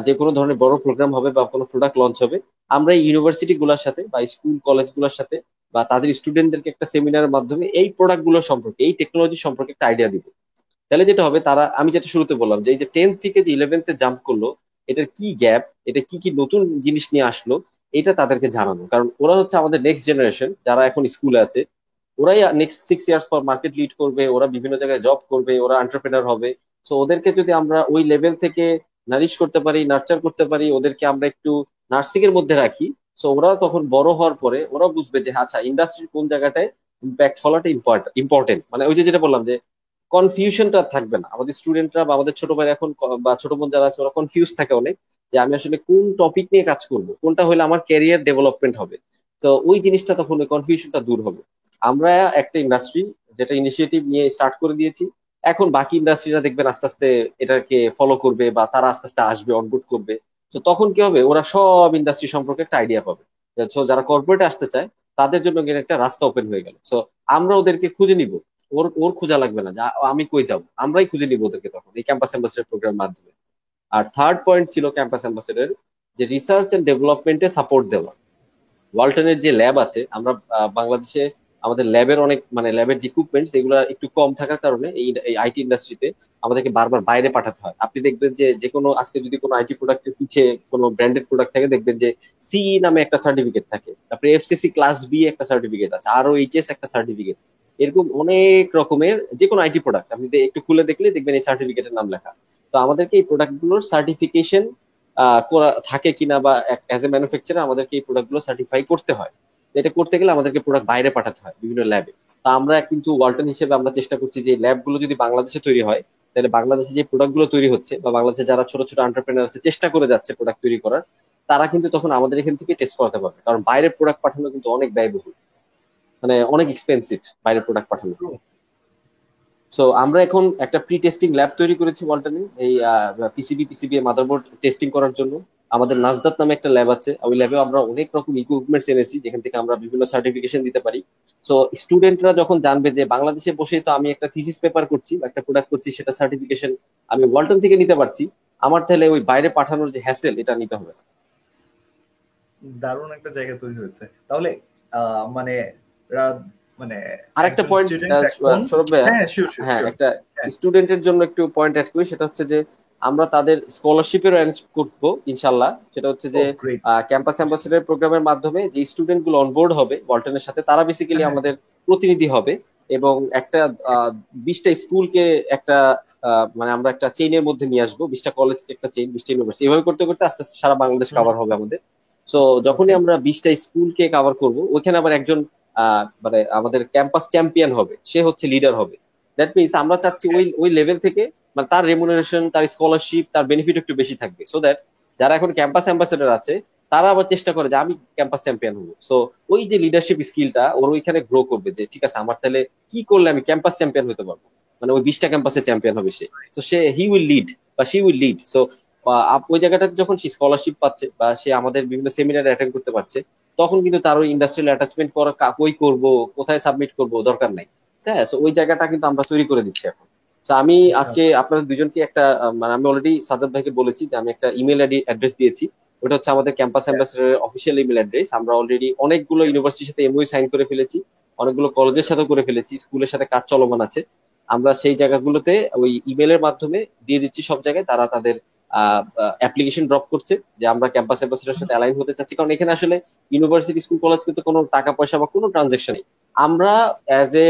যে কোনো ধরনের বড় প্রোগ্রাম হবে বা কোনো প্রোডাক্ট লঞ্চ হবে আমরা ইউনিভার্সিটি গুলোর সাথে বা স্কুল কলেজগুলোর সাথে বা তাদের স্টুডেন্টদেরকে একটা সেমিনারের মাধ্যমে এই প্রোডাক্টগুলো সম্পর্কে, এই টেকনোলজি সম্পর্কে একটা আইডিয়া দিব। তাহলে যেটা হবে, তারা, আমি যেটা শুরুতে বললাম যে এই যে টেন্থ থেকে যে ইলেভেন্থে জাম্প করল, এটার কি গ্যাপ এটা কি কি নতুন জিনিস নিয়ে আসলো, এটা তাদেরকে জানানো। কারণ ওরা হচ্ছে আমাদের নেক্সট জেনারেশন যারা এখন স্কুলে আছে, ওরাই নেক্সট সিক্স ইয়ার্স পর মার্কেট লিড করবে, ওরা বিভিন্ন জায়গায় জব করবে, ওরা এন্টারপ্রেনার হবে। সো ওদেরকে যদি আমরা ওই লেভেল থেকে নারিশ করতে পারি, নার্চার করতে পারি, ওদেরকে আমরা একটু নার্সিং এর মধ্যে রাখি। সো ওরা তখন বড় হওয়ার পরে ওরা বুঝবে যে আচ্ছা ইন্ডাস্ট্রির কোন জায়গাটায় ইম্প্যাক্ট ফলাটা ইম্পর্টেন্ট মানে ওই যে যেটা বললাম যে কনফিউশনটা থাকবে না। আমাদের স্টুডেন্টরা বা আমাদের ছোট ভাই এখন বা ছোট বোন যারা আছে, ওরা কনফিউজ থাকে অনেক যে, আমি আসলে কোন টপিক নিয়ে কাজ করব? কোনটা হলে আমার ক্যারিয়ার ডেভেলপমেন্ট হবে? তো ওই জিনিসটা তখন ওই কনফিউশনটা দূর হবে। আমরা একটা ইন্ডাস্ট্রি যেটা ইনিশিয়েটিভ নিয়ে স্টার্ট করে দিয়েছি এখন বাকি ইন্ডাস্ট্রিরা দেখবেন আস্তে আস্তে এটাকে ফলো করবে বা তারা আস্তে আস্তে আসবে অনবোর্ড করবে। তো তখন কি হবে? ওরা সব ইন্ডাস্ট্রি সম্পর্কে একটা আইডিয়া পাবে। যারা কর্পোরেটে আসতে চায়, তাদের জন্য একটা রাস্তা ওপেন হয়ে গেল। সো আমরা ওদেরকে খুঁজে নিব। ওর ওর খোঁজা লাগবে না। আমি কই যাব? আমরাই খুঁজে নিব ওদেরকে তখন এই ক্যাম্পাস অ্যাম্বাসেডার প্রোগ্রামের মাধ্যমে। আর থার্ড পয়েন্ট ছিল ক্যাম্পাস অ্যাম্বাসেডার যে রিসার্চ এন্ড ডেভেলপমেন্টে সাপোর্ট দেওয়া। ওয়ালটনের যে ল্যাব আছে, আমরা বাংলাদেশে আমাদের ল্যাবের অনেক মানে ল্যাবের যে ইকুইপমেন্টস এগুলো একটু কম থাকার কারণে এই আইটি ইন্ডাস্ট্রিতে আমাদেরকে বারবার বাইরে পাঠাতে হয়। আপনি দেখবেন যে যে কোনো আজকে যদি কোনো আইটি প্রোডাক্টের পিছিয়ে কোনো ব্র্যান্ডেড প্রোডাক্ট থাকে, দেখবেন যে সিই নামে একটা সার্টিফিকেট থাকে। তারপরে এফসিসি ক্লাস বি একটা সার্টিফিকেট আছে আরও এইচএস একটা সার্টিফিকেট এরকম অনেক রকমের যে কোনো আইটি প্রোডাক্ট আপনি একটু খুলে দেখলে দেখবেন এই সার্টিফিকেটের নাম লেখা। তো আমাদেরকে এই প্রোডাক্টগুলোর সার্টিফিকেশন করা, থাকে কিনা বা অ্যাজ এ ম্যানুফ্যাকচারার আমাদেরকে এই প্রোডাক্টগুলো সার্টিফাই করতে হয়। এটা করতে গেলে আমাদেরকে প্রোডাক্ট বাইরে পাঠাতে হয় বিভিন্ন ল্যাবে তা আমরা কিন্তু ওয়ালটন হিসেবে আমরা চেষ্টা করছি যে ল্যাবগুলো যদি বাংলাদেশে তৈরি হয় তাহলে বাংলাদেশে যে প্রোডাক্ট প্রোডাক্টগুলো তৈরি হচ্ছে বা বাংলাদেশে যারা ছোট ছোট এন্টারপ্রেনার আছে চেষ্টা করে যাচ্ছে প্রোডাক্ট তৈরি করার তারা কিন্তু তখন আমাদের এখান থেকে টেস্ট করাতে পারবে। কারণ বাইরের প্রোডাক্ট পাঠানো কিন্তু অনেক ব্যয়বহুল। মানে অনেক এক্সপেন্সিভ বাইরের প্রোডাক্ট পাঠানো। সো আমরা এখন একটা প্রি টেস্টিং ল্যাব তৈরি করেছি ওয়ালটনে এই পিসিবি পিসিবি মাদারবোর্ড টেস্টিং করার জন্য। আমাদের নাজদাত নামে একটা ল্যাব আছে। ওই ল্যাবে আমরা অনেক রকম ইকুইপমেন্টস এনেছি যেখান থেকে আমরা বিভিন্ন সার্টিফিকেশন দিতে পারি। সো স্টুডেন্টরা যখন জানবে যে বাংলাদেশে বসে তো আমি একটা থিসিস পেপার করছি বা একটা প্রোডাক্ট করছি সেটা সার্টিফিকেশন আমি ওয়ালটন থেকে নিতে পারছি আমার তাহলে ওই বাইরে পাঠানোর যে হ্যাসেল এটা নিতে হবে না। দারুণ একটা জায়গা তৈরি হয়েছে। তাহলে মানে মানে আরেকটা পয়েন্ট সৌরভ ভাই হ্যাঁ হ্যাঁ একটা স্টুডেন্টের জন্য একটু পয়েন্ট অ্যাড করি সেটা হচ্ছে যে আমরা তাদের স্কলারশিপের অ্যারেঞ্জ করব ইনশাল্লাহ। সেটা হচ্ছে যে ক্যাম্পাস অ্যাম্বাসেডার প্রোগ্রামের মাধ্যমে যে স্টুডেন্টগুলো অনবোর্ড হবে ওয়ালটনের সাথে তারা বেসিক্যালি আমাদের প্রতিনিধি হবে এবং একটা বিশটা স্কুলকে একটা মানে আমরা একটা চেইনের মধ্যে নিয়ে আসব বিশটা কলেজকে একটা চেইন বিশটা ইউনিভার্সিটি এভাবে করতে করতে আস্তে আস্তে সারা বাংলাদেশ কাভার হবে আমাদের। সো যখনই আমরা বিশটা স্কুলকে কাভার করব ওইখানে আবার একজন মানে আমাদের ক্যাম্পাস চ্যাম্পিয়ন হবে। সে হচ্ছে লিডার হবে। দ্যাট মিনস আমরা চাচ্ছি ওই ওই লেভেল থেকে মানে তার রেমুনারেশন তার স্কলারশিপ তার বেনিফিট একটু বেশি থাকবে। সো দ্যাট যারা এখন ক্যাম্পাস অ্যাম্বাসেডার আছে, তারা আবার চেষ্টা করে যে আমি ক্যাম্পাস চ্যাম্পিয়ন হব। সো ওই যে লিডারশিপ স্কিলটা ওর ওইখানে গ্রো করবে যে, ঠিক আছে, আমার তাহলে কি করলে আমি ক্যাম্পাস চ্যাম্পিয়ন হতে পারব? মানে ওই বিশটা ক্যাম্পাসে চ্যাম্পিয়ন হবে সে। তো সে হি উইল লিড বা শি উইল লিড সো ওই জায়গাটাতে যখন সে স্কলারশিপ পাচ্ছে, বা সে আমাদের বিভিন্ন সেমিনার অ্যাটেন্ড করতে পারছে, তখন কিন্তু তার ওই ইন্ডাস্ট্রিয়াল অ্যাটাচমেন্ট করা কই করব, কোথায় সাবমিট করব, দরকার নাই। হ্যাঁ ওই জায়গাটা কিন্তু আমরা তৈরি করে দিচ্ছি এখন। আমি আজকে আপনাদের দুজনকে একটা মানে আমি অলরেডি সাজাদ ভাইকে বলেছি যে আমি একটা ইমেল আইডি অ্যাড্রেস দিয়েছি। ওটা হচ্ছে আমাদের ক্যাম্পাস অ্যাম্বাসেডারের অফিসিয়াল ইমেল অ্যাড্রেস আমরা অলরেডি অনেকগুলো ইউনিভার্সিটির সাথে এমওই সাইন করে ফেলেছি অনেকগুলো কলেজের সাথে করে ফেলেছি স্কুলের সাথে কাজ চলমান আছে। আমরা সেই জায়গাগুলোতে ওই ইমেলের মাধ্যমে দিয়ে দিচ্ছি সব জায়গায় তারা তাদের অ্যাপ্লিকেশন ড্রপ করছে যে আমরা ক্যাম্পাস অ্যাম্বাসেডার সাথে অ্যালাইন হতে চাচ্ছি। কারণ এখানে আসলে ইউনিভার্সিটি স্কুল কলেজ কিন্তু কোনো টাকা পয়সা বা কোনো ট্রানজেকশন নেই। আমরা অ্যাজ এ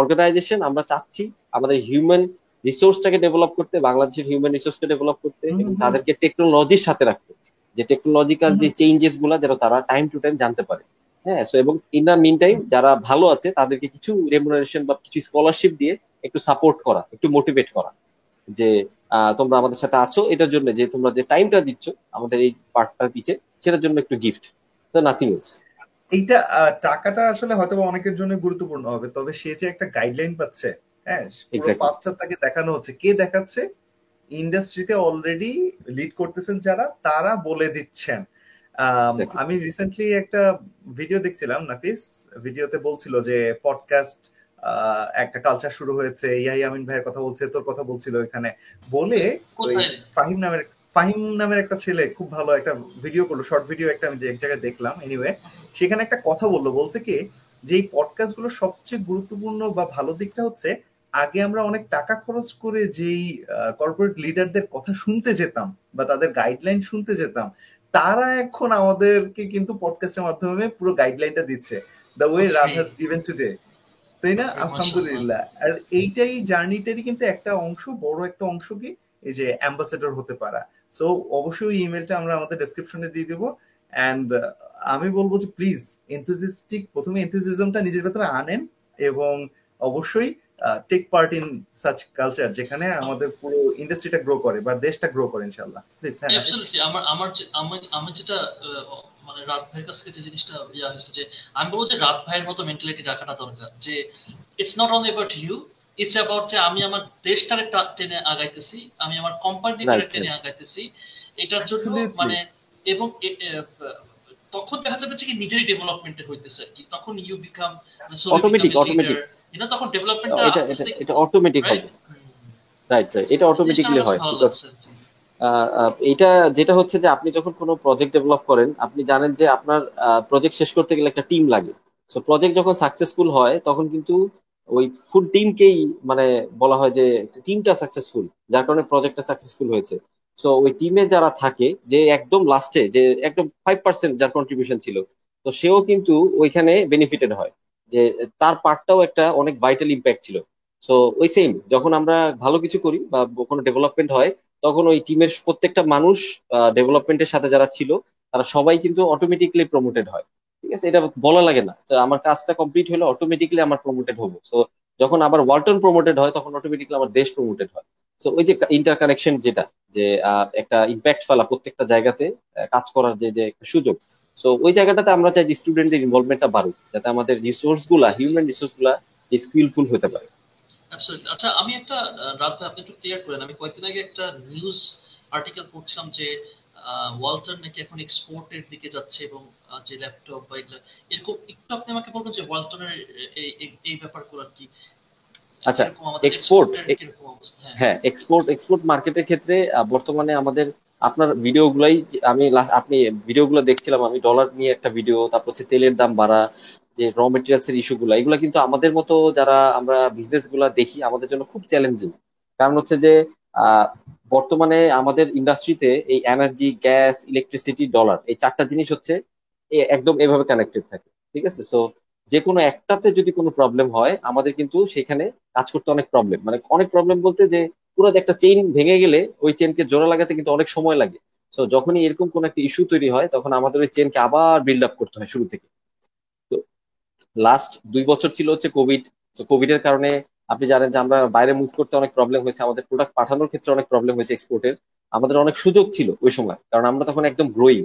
অর্গানাইজেশন আমরা চাচ্ছি আমাদের হিউম্যান রিসোর্সটাকে ডেভেলপ করতে বাংলাদেশের হিউম্যান রিসোর্সকে ডেভেলপ করতে এবং তাদেরকে টেকনোলজির সাথে রাখতে। যে টেকনোলজিক্যাল যে চেঞ্জেসগুলা যেন তারা টাইম টু টাইম জানতে পারে। হ্যাঁ সো এবং ইন দ্য মিন টাইম যারা ভালো আছে তাদেরকে কিছু রেমুনারেশন বা কিছু স্কলারশিপ দিয়ে একটু সাপোর্ট করা একটু মোটিভেট করা। যে তোমরা আমাদের সাথে আছো এটার জন্য যে তোমরা যে টাইমটা দিচ্ছ আমাদের এই পার্টটার পিছে সেটার জন্য একটু গিফট তো নাথিং এলস এইটা টাকাটা আসলে হয়তো অনেকের জন্য গুরুত্বপূর্ণ হবে তবে সে যে একটা গাইডলাইন পাচ্ছে হ্যাঁ বাচ্চা তাকে দেখানো হচ্ছে। কে দেখাচ্ছে? ইন্ডাস্ট্রিতে অলরেডি লিড করতেছেন যারা তারা বলে দিচ্ছেন। আমি রিসেন্টলি একটা ভিডিও দেখছিলাম নাফিস। ভিডিওতে বলছিল যে পডকাস্ট একটা কালচার শুরু হয়েছে ইয়াই আমিন ভাইয়ের কথা বলছে তোর কথা বলছিল এখানে। বলে ফাহিম নামের ফাহিম নামের একটা ছেলে খুব ভালো একটা ভিডিও করল শর্ট ভিডিও একটা আমি এক জায়গায় দেখলাম এনিওয়ে সেখানে একটা কথা বলল বলছে কি যে এই পডকাস্টগুলো সবচেয়ে গুরুত্বপূর্ণ বা ভালো দিকটা হচ্ছে আগে আমরা অনেক টাকা খরচ করে যেই কর্পোরেট লিডারদের কথা শুনতে যেতাম বা তাদের গাইডলাইন শুনতে যেতাম তারা এখন আমাদেরকে কিন্তু পডকাস্টের মাধ্যমে পুরো গাইডলাইনটা দিচ্ছে। The way Raad has given today তাই না? আলহামদুলিল্লাহ। আর এইটাই জার্নিটারই কিন্তু একটা অংশ বড় একটা অংশ কি? এই যে অ্যাম্বাসেডর হতে পারা। সো অবশ্যই ইমেলটা আমরা আমাদের ডেসক্রিপশনে দিয়ে দেবো। অ্যান্ড আমি বলব যে প্লিজ এনথুজিস্টিক প্রথমে এনথুজিজমটা নিজের ভেতরে আনেন এবং অবশ্যই take part in such culture যেখানে আমাদের পুরো ইন্ডাস্ট্রিটা গ্রো করে বা দেশটা গ্রো করে ইনশাআল্লাহ। প্লিজ হ্যাঁ আমার আমার আমার যেটা মানে রাত ভাইয়ের কাছ থেকে যে জিনিসটা ইয়া হয়েছে যে আমি বলব যে রাত ভাইয়ের মতো মেন্টালিটি রাখাটা দরকার। যে it's not only about you it's about যে আমি আমার দেশটারে টেনে আগাইতেছি আমি আমার কোম্পানিটারে টেনে আগাইতেছি এটার জন্য মানে এবং তখন দেখা যাবে যে নিজেরই ডেভেলপমেন্টে হইতেছে আর কি। তখন ইউ বিকাম অটোমেটিক অটোমেটিক এটা তখন ডেভেলপমেন্টটা আস্তে আস্তে এটা অটোমেটিক হবে। রাইট রাইট এটা অটোমেটিক্যালি হয় বিকজ এটা যেটা হচ্ছে যে আপনি যখন কোনো প্রজেক্ট ডেভেলপ করেন আপনি জানেন যে আপনার প্রজেক্ট শেষ করতে গেলে একটা টিম লাগে। সো প্রজেক্ট যখন সাকসেসফুল হয় তখন কিন্তু ওই ফুল টিমকেই মানে বলা হয় যে টিমটা সাকসেসফুল যার কারণে প্রজেক্টটা সাকসেসফুল হয়েছে। সো ওই টিমে যারা থাকে যে একদম লাস্টে যে একদম ফাইভ পার্সেন্ট যার কন্ট্রিবিউশন ছিল তো সেও কিন্তু ওইখানে বেনিফিটেড হয়। যে তার পার্টটাও একটা অনেক ভাইটাল ইম্প্যাক্ট ছিল। সো ওই সেম যখন আমরা ভালো কিছু করি বা কোনো ডেভেলপমেন্ট হয়, তখন ওই টিমের প্রত্যেকটা মানুষ ডেভেলপমেন্টের সাথে যারা ছিল, তারা সবাই কিন্তু অটোমেটিকলি প্রমোটেড হয়। ঠিক আছে? এটা বলা লাগে না। আমার কাজটা কমপ্লিট হলে অটোমেটিকলি আমার প্রমোটেড হব। সো যখন আবার ওয়ালটন প্রমোটেড হয়, তখন অটোমেটিকলি আমার দেশ প্রমোটেড হয়। সো ওই যে ইন্টার কানেকশন যেটা, যে একটা ইম্প্যাক্ট ফেলা প্রত্যেকটা জায়গাতে কাজ করার যে যে সুযোগ সো ওই জায়গাটাতে আমরা চাই যে স্টুডেন্টের ইনভলভমেন্টটা বাড়ুক যাতে আমাদের রিসোর্সগুলা হিউম্যান রিসোর্সগুলা যে স্কিলফুল হতে পারে। আচ্ছা আমি একটা রাত আপনি একটু ক্লিয়ার করেন। আমি কয়েকদিন আগে একটা নিউজ আর্টিকেল পড়ছিলাম যে ওয়ালটন নাকি এখন এক্সপোর্টের দিকে যাচ্ছে এবং যে ল্যাপটপ বা এগুলো এরকম একটু আপনি আমাকে বলবেন যে ওয়ালটনের এই ব্যাপারগুলো আর কি। আচ্ছা এক্সপোর্ট হ্যাঁ। এক্সপোর্ট এক্সপোর্ট মার্কেটের ক্ষেত্রে বর্তমানে আমাদের আপনার ভিডিও ভিডিওগুলাই আমি আপনি ভিডিও ভিডিওগুলো দেখছিলাম, আমি ডলার নিয়ে একটা ভিডিও তারপর হচ্ছে তেলের দাম বাড়া, যে র মেটেরিয়ালস এর ইস্যুগুলো এগুলো কিন্তু আমাদের মতো যারা আমরা বিজনেসগুলা দেখি, আমাদের জন্য খুব চ্যালেঞ্জিং কারণ হচ্ছে যে বর্তমানে আমাদের ইন্ডাস্ট্রিতে এই এনার্জি গ্যাস ইলেকট্রিসিটি ডলার এই চারটা জিনিস হচ্ছে একদম এভাবে কানেক্টেড থাকে, ঠিক আছে? সো যে কোনো একটাতে যদি কোনো প্রবলেম হয়, আমাদের কিন্তু সেখানে কাজ করতে অনেক প্রবলেম মানে অনেক প্রবলেম বলতে যে পুরো একটা চেইন ভেঙে গেলে ওই চেনকে জোড়া লাগাতে কিন্তু অনেক সময় লাগে। সো যখনই এরকম কোন একটা ইস্যু তৈরি হয়, তখন আমাদের ওই চেনকে আবার বিল্ড আপ করতে হয় শুরু থেকে। তো লাস্ট দুই বছর ছিল হচ্ছে কোভিড তো কোভিড এর কারণে আপনি জানেন যে আমরা বাইরে মুভ করতে অনেক প্রবলেম হয়েছে, আমাদের প্রোডাক্ট পাঠানোর ক্ষেত্রে অনেক প্রবলেম হয়েছে এক্সপোর্টের আমাদের অনেক সুযোগ ছিল ওই সময়, কারণ আমরা তখন একদম গ্রোয়িং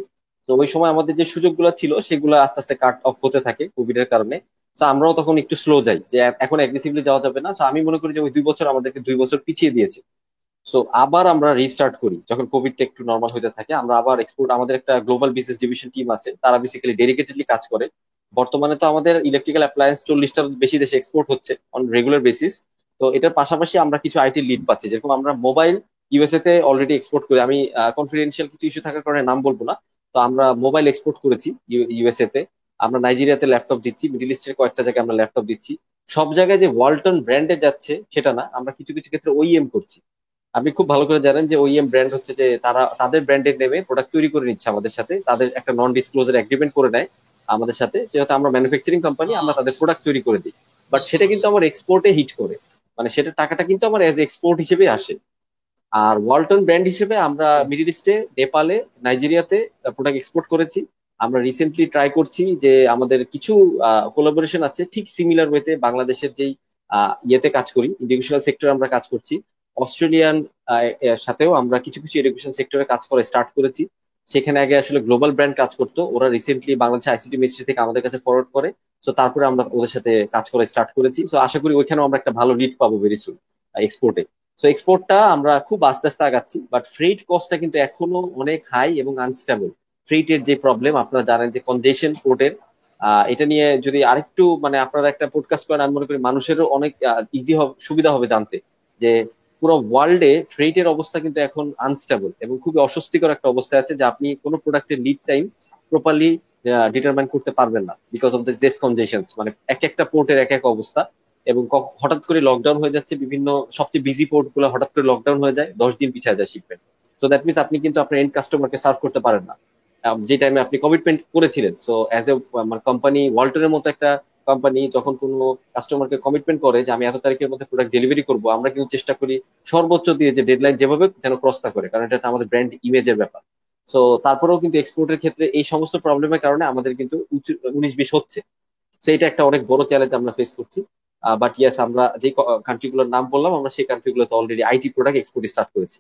তো, ওই সময় আমাদের যে সুযোগগুলো ছিল, সেগুলো আস্তে আস্তে কাট অফ হতে থাকে কোভিড এর কারণে। তো আমরাও তখন একটু স্লো যাই যে এখন অ্যাগ্রেসিভলি যাওয়া যাবে না। তো আমি মনে করি যে ওই দুই বছর আমাদেরকে দুই বছর পিছিয়ে দিয়েছে। সো আবার আমরা রিস্টার্ট করি। যখন কোভিডটা একটু নর্মাল হতে থাকে, আমরা আবার এক্সপোর্ট আমাদের একটা গ্লোবাল বিজনেস ডিভিশন টিম আছে, তারা বেসিক্যালি ডেডিকেটেডলি কাজ করে। বর্তমানে তো আমাদের ইলেকট্রিক্যাল অ্যাপ্লায়েন্স চল্লিশটার বেশি দেশে এক্সপোর্ট হচ্ছে অন রেগুলার বেসিস তো এটার পাশাপাশি আমরা কিছু আইটি লিড পাচ্ছি, যেরকম আমরা মোবাইল ইউএসএ তে অলরেডি এক্সপোর্ট করি। আমি কনফিডেন্সিয়াল কিছু ইস্যু থাকার কারণে নাম বলব না। তো আমরা মোবাইল এক্সপোর্ট করেছি ইউএসএ তে আমরা নাইজেরিয়াতে ল্যাপটপ দিচ্ছি মিডিল ইস্টের কয়েকটা জায়গায় আমরা ল্যাপটপ দিচ্ছি। সব জায়গায় যে ওয়ালটন ব্র্যান্ডে যাচ্ছে, সেটা না, আমরা কিছু কিছু ক্ষেত্রে ওইএম করছি। আপনি খুব ভালো করে জানেন যে ওইএম ব্র্যান্ড হচ্ছে যে তারা, তাদের ব্র্যান্ডের নেমে প্রোডাক্ট তৈরি করে নিচ্ছে আমাদের সাথে, তাদের একটা নন ডিসক্লোজার এগ্রিমেন্ট করে নেয় আমাদের সাথে। সেহেতু আমরা ম্যানুফ্যাকচারিং কোম্পানি আমরা তাদের প্রোডাক্ট তৈরি করে দিই। বাট সেটা কিন্তু আমার এক্সপোর্টে হিট করে। মানে সেটা টাকাটা কিন্তু আমার এজ এক্সপোর্ট হিসেবে আসে। আর ওয়ালটন ব্র্যান্ড হিসেবে আমরা মিডিল ইস্টে নেপালে নাইজেরিয়াতে প্রোডাক্ট এক্সপোর্ট করেছি। আমরা রিসেন্টলি ট্রাই করছি যে আমাদের কিছু কোলাবোরেশন আছে ঠিক সিমিলার ওয়েতে বাংলাদেশের যেই ইয়েতে কাজ করি এডুকেশনাল সেক্টরে আমরা কাজ করছি। অস্ট্রেলিয়ান সাথেও আমরা কিছু কিছু এডুকেশন সেক্টরে কাজ করে স্টার্ট করেছি। সেখানে আগে আসলে গ্লোবাল ব্র্যান্ড কাজ করতো। ওরা রিসেন্টলি বাংলাদেশ আইসিটি মিনিস্ট্রি থেকে আমাদের কাছে ফরওয়ার্ড করে। তো তারপরে আমরা ওদের সাথে কাজ করে স্টার্ট করেছি। তো আশা করি ওইখানেও আমরা একটা ভালো লিড পাবো ভেরি সুন এক্সপোর্টে তো এক্সপোর্টটা আমরা খুব আস্তে আস্তে আগাচ্ছি। বাট ফ্রেট কস্টটা কিন্তু এখনও অনেক হাই এবং আনস্টেবল ফ্রেটের যে প্রবলেম আপনারা জানেন যে কনজেশন পোর্টের এটা নিয়ে যদি আরেকটু মানে আপনারা একটা পডকাস্ট করেন, আমি মনে করি মানুষেরও অনেক ইজি হবে, সুবিধা হবে জানতে, যে পুরো ওয়ার্ল্ডে ফ্রেটের অবস্থা কিন্তু এখন আনস্টেবল এবং খুবই অস্বস্তিকর একটা অবস্থায় আছে যে আপনি কোনো প্রোডাক্টের লিড টাইম প্রপারলি ডিটারমাইন করতে পারবেন না বিকজ অফ দিস কনজেশন মানে এক একটা পোর্টের এক এক অবস্থা এবং হঠাৎ করে লকডাউন হয়ে যাচ্ছে, বিভিন্ন সবচেয়ে বিজি পোর্টগুলো হঠাৎ করে লকডাউন হয়ে যায়, দশ দিন পিছিয়ে যায় শিপমেন্ট সো দ্যাট মিনস আপনি কিন্তু আপনার এন্ড কাস্টমারকে সার্ভ করতে পারেন না। যে টাইমে আপনি কমিটমেন্ট করেছিলেন। সো অ্যাজ এ আমার কোম্পানি ওয়াল্টনের মতো একটা কোম্পানি যখন কোনো কাস্টমারকে কমিটমেন্ট করে যে আমি এত তারিখের মধ্যে প্রোডাক্ট ডেলিভারি করব, আমরা কিন্তু চেষ্টা করি সর্বোচ্চ দিয়ে যে ডেডলাইন যেভাবে যেন ক্রস না করে, কারণ এটা আমাদের ব্র্যান্ড ইমেজের ব্যাপার। সো তারপরেও কিন্তু এক্সপোর্টের ক্ষেত্রে এই সমস্ত প্রবলেমের কারণে আমাদের কিন্তু উনিশ বিশ হচ্ছে। সো এটা একটা অনেক বড় চ্যালেঞ্জ আমরা ফেস করছি। বাট ইয়াস আমরা যে কান্ট্রিগুলোর নাম বললাম, আমরা সেই কান্ট্রিগুলোতে already IT product export start করেছি।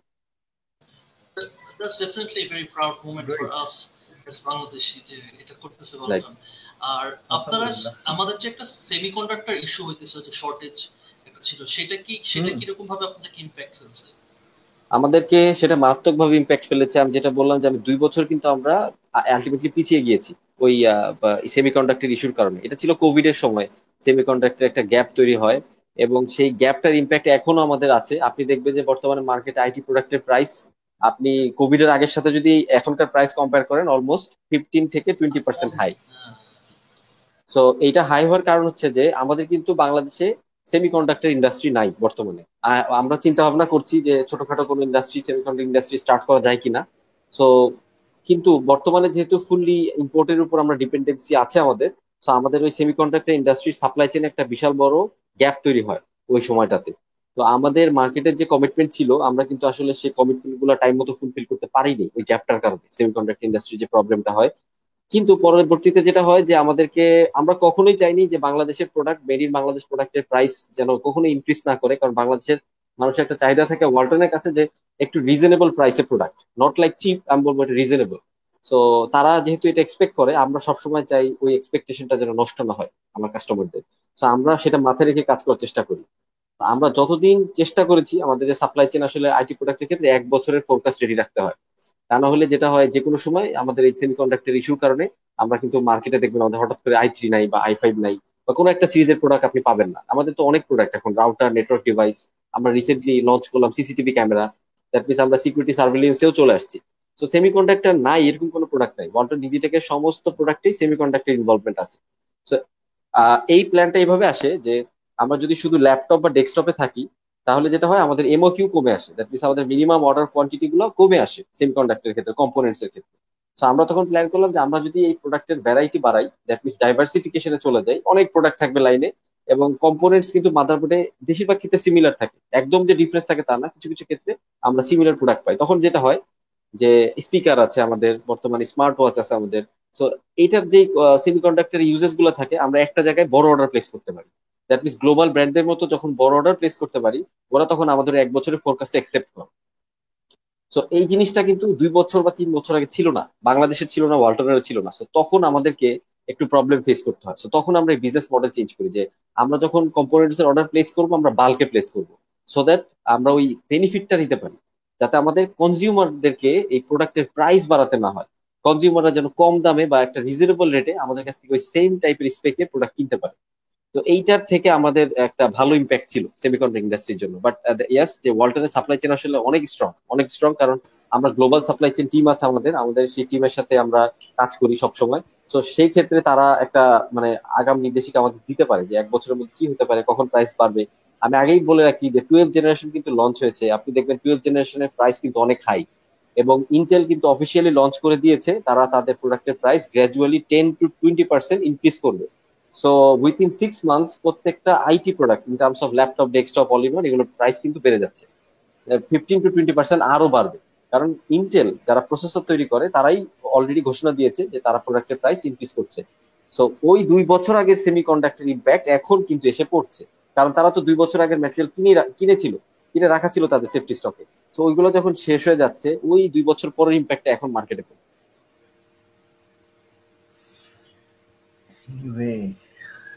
That's definitely a very proud moment Great. for us as Bangladeshi যে এটা করতেছে বললাম আর আপনারা আমাদের যে একটা সেমিকন্ডাক্টর ইস্যু হইতেছে যে শর্টেজ একটা ছিল সেটা কি সেটা কি রকম ভাবে আপনাদেরকে ইমপ্যাক্ট ফেলছে? আমাদেরকে সেটা মারাত্মকভাবে ইম্প্যাক্ট ফেলেছে। আমি যেটা বললাম যে আমি দুই বছর কিন্তু আমরা আলটিমেটলি পিছিয়ে গিয়েছি ওই সেমিকন্ডাক্টর ইস্যুর কারণে। এটা ছিল কোভিড এর সময়। সেমিকন্ডাক্টর একটা গ্যাপ তৈরি হয় এবং সেই গ্যাপটার ইম্প্যাক্ট এখনও আমাদের আছে। আপনি দেখবেন যে বর্তমানে মার্কেটে আইটি প্রোডাক্টের প্রাইস আপনি কোভিড এর আগের সাথে যদি এখনকার প্রাইস কম্পেয়ার করেন অলমোস্ট ফিফটিন থেকে টোয়েন্টি পার্সেন্ট হাই সো এইটা হাই হওয়ার কারণ হচ্ছে যে, আমাদের কিন্তু বাংলাদেশে সেমিকন্ডাক্টর ইন্ডাস্ট্রি নাই বর্তমানে। আমরা চিন্তা ভাবনা করছি যে, ছোটখাটো কোনো ইন্ডাস্ট্রি সেমিকন্ডাক্টর ইন্ডাস্ট্রি স্টার্ট করা যায় কিনা। সো কিন্তু বর্তমানে যেহেতু ফুললি ইম্পোর্টের উপর আমরা ডিপেন্ডেন্সি আছে আমাদের সো আমাদের ওই সেমিকন্ডাক্টর ইন্ডাস্ট্রির সাপ্লাই চেনে একটা বিশাল বড় গ্যাপ তৈরি হয় ওই সময়টাতে। তো আমাদের মার্কেটের যে কমিটমেন্ট ছিল, আমরা কিন্তু আসলে সেই কমিটমেন্টগুলো টাইম মতো ফুলফিল করতে পারিনি ওই গ্যাপটার কারণে সেমিকন্ডাক্টর ইন্ডাস্ট্রি যে প্রবলেমটা হয়। কিন্তু পরবর্তীতে যেটা হয় যে আমাদেরকে, আমরা কখনোই চাইনি যে বাংলাদেশের প্রোডাক্ট মেড ইন বাংলাদেশ প্রোডাক্টের প্রাইস যেন কখনো ইনক্রিজ না করে, কারণ বাংলাদেশের মানুষের একটা চাহিদা থাকে ওয়ালটনের কাছে যে একটু রিজনেবল প্রাইসের প্রোডাক্ট নট লাইক চিপ আমি বলব এটা রিজনেবল সো তারা যেহেতু এটা এক্সপেক্ট করে, আমরা সবসময় চাই ওই এক্সপেকটেশনটা যেন নষ্ট না হয় আমার কাস্টমারদের সো আমরা সেটা মাথায় রেখে কাজ করার চেষ্টা করি। আমরা যতদিন চেষ্টা করেছি, আমাদের যে সাপ্লাই চেন আসলে আইটি প্রোডাক্টের ক্ষেত্রে এক বছরের ফোরকাস্ট রেডি রাখতে হয়। তা না হলে যেটা হয় যে কোনো সময় আমাদের এই সেমিকন্ডাক্টর ইস্যুর কারণে আমরা কিন্তু মার্কেটে দেখবেন আমাদের হঠাৎ করে আই থ্রি নাই বা আই ফাইভ নাই বা কোনো একটা সিরিজের প্রোডাক্ট আপনি পাবেন না। আমাদের তো অনেক প্রোডাক্ট এখন রাউটার নেটওয়ার্ক ডিভাইস আমরা রিসেন্টলি লঞ্চ করলাম সিসিটিভি ক্যামেরা দ্যাট মিনস আমরা সিকিউরিটি সার্ভিলেন্সেও চলে আসছি। সো সেমিকন্ডাক্টর নাই, এরকম কোনো প্রোডাক্ট নাই। ওয়ালটন ডিজিটেকের সমস্ত প্রোডাক্টেই সেমিকন্ডাক্টর ইনভলভমেন্ট আছে। সো এই প্ল্যানটা এইভাবে আসে যে আমরা যদি শুধু ল্যাপটপ বা ডেস্কটপে থাকি, তাহলে যেটা হয়, আমাদের এমও কিউ কমে আসে। দ্যাট মিনস আমাদের মিনিমাম অর্ডার কোয়ান্টিটি গুলো কমে আসে সেমিকন্ডাক্টরের ক্ষেত্রে কম্পোনেন্টস এর ক্ষেত্রে। তো আমরা তখন প্ল্যান করলাম যে, আমরা যদি এই প্রোডাক্টের ভ্যারাইটি বাড়াই দ্যাট মিনস ডাইভার্সিফিকেশনে চলে যাই, অনেক প্রোডাক্ট থাকবে লাইনে এবং কম্পোনেন্টস কিন্তু মাদারবোর্ডে বেশিরভাগ ক্ষেত্রে সিমিলার থাকে। একদম যে ডিফারেন্স থাকে তা না, কিছু কিছু ক্ষেত্রে আমরা সিমিলার প্রোডাক্ট পাই। তখন যেটা হয়, যে স্পিকার আছে আমাদের, বর্তমানে স্মার্ট ওয়াচ আছে আমাদের। সো এইটার যে সেমিকন্ডাক্টর ইউজেসগুলো থাকে, আমরা একটা জায়গায় বড় অর্ডার প্লেস করতে পারি। দ্যাট মিনস গ্লোবাল ব্র্যান্ডের মতো যখন বড় অর্ডার প্লেস করতে পারি, ওরা তখন আমাদের এক বছরের ফোরকাস্ট অ্যাকসেপ্ট করে। সো এই জিনিসটা কিন্তু দুই বছর বা তিন বছর আগে ছিল না। বাংলাদেশে ছিল না ওয়াল্টনেরও ছিল না। তখন আমাদেরকে একটু প্রবলেম ফেস করতে হয়। তখন আমরা এই বিজনেস মডেল চেঞ্জ করি যে, আমরা যখন কম্পোনেন্টস এর অর্ডার প্লেস করব, আমরা বাল্কে প্লেস করব। সো দ্যাট আমরা ওই বেনিফিটটা নিতে পারি। যাতে আমাদের কনজিউমারদেরকে এই প্রোডাক্টের প্রাইস বাড়াতে না হয়। কনজিউমাররা যেন কম দামে বা একটা রিজনেবল রেটে আমাদের কাছ থেকে ওই সেম টাইপের স্পেকে প্রোডাক্ট কিনতে পারে। তো এইটার থেকে আমাদের একটা ভালো ইম্প্যাক্ট ছিল সেমিকন্ডাক্টর ইন্ডাস্ট্রির জন্য। বাট ইয়াস যে ওয়াল্টনের সাপ্লাই চেন আসলে অনেক স্ট্রং অনেক স্ট্রং কারণ আমরা গ্লোবাল সাপ্লাই চেন টিম আছে আমাদের আমাদের সেই টিমের সাথে আমরা কাজ করি সবসময়। তো সেই ক্ষেত্রে তারা একটা মানে আগাম নির্দেশিকা আমাদের দিতে পারে যে এক বছরের মধ্যে কি হতে পারে, কখন প্রাইস বাড়বে। আমি আগেই বলে রাখি যে টুয়েলভ জেনারেশন কিন্তু লঞ্চ হয়েছে। আপনি দেখবেন টুয়েলভ জেনারেশনের প্রাইস কিন্তু অনেক হাই এবং ইন্টেল কিন্তু অফিসিয়ালি লঞ্চ করে দিয়েছে। তারা তাদের প্রোডাক্টের price gradually ten to twenty percent increase করবে। সো উইথিন সিক্স মান্থস প্রত্যেকটা IT product in terms of laptop desktop all in এগুলোর প্রাইস কিন্তু বেড়ে যাচ্ছে। ফিফটিন টু টোয়েন্টি পার্সেন্ট আরও বাড়বে। কারণ ইন্টেল যারা প্রসেসর তৈরি করে, তারাই অলরেডি ঘোষণা দিয়েছে যে তারা প্রোডাক্টের প্রাইস ইনক্রিজ করছে। সো ওই দুই বছর আগের সেমি কন্ডাক্টর ইম্প্যাক্ট এখন কিন্তু এসে পড়ছে। কারণ তারা তো দুই বছর আগের ম্যাটেরিয়াল কিনে কিনেছিল, কিনে রাখা ছিল তাদের সেফটি স্টকে তো ওইগুলো যখন শেষ হয়ে যাচ্ছে, ওই দুই বছর পরের ইম্প্যাক্টটা এখন মার্কেটে পড়ে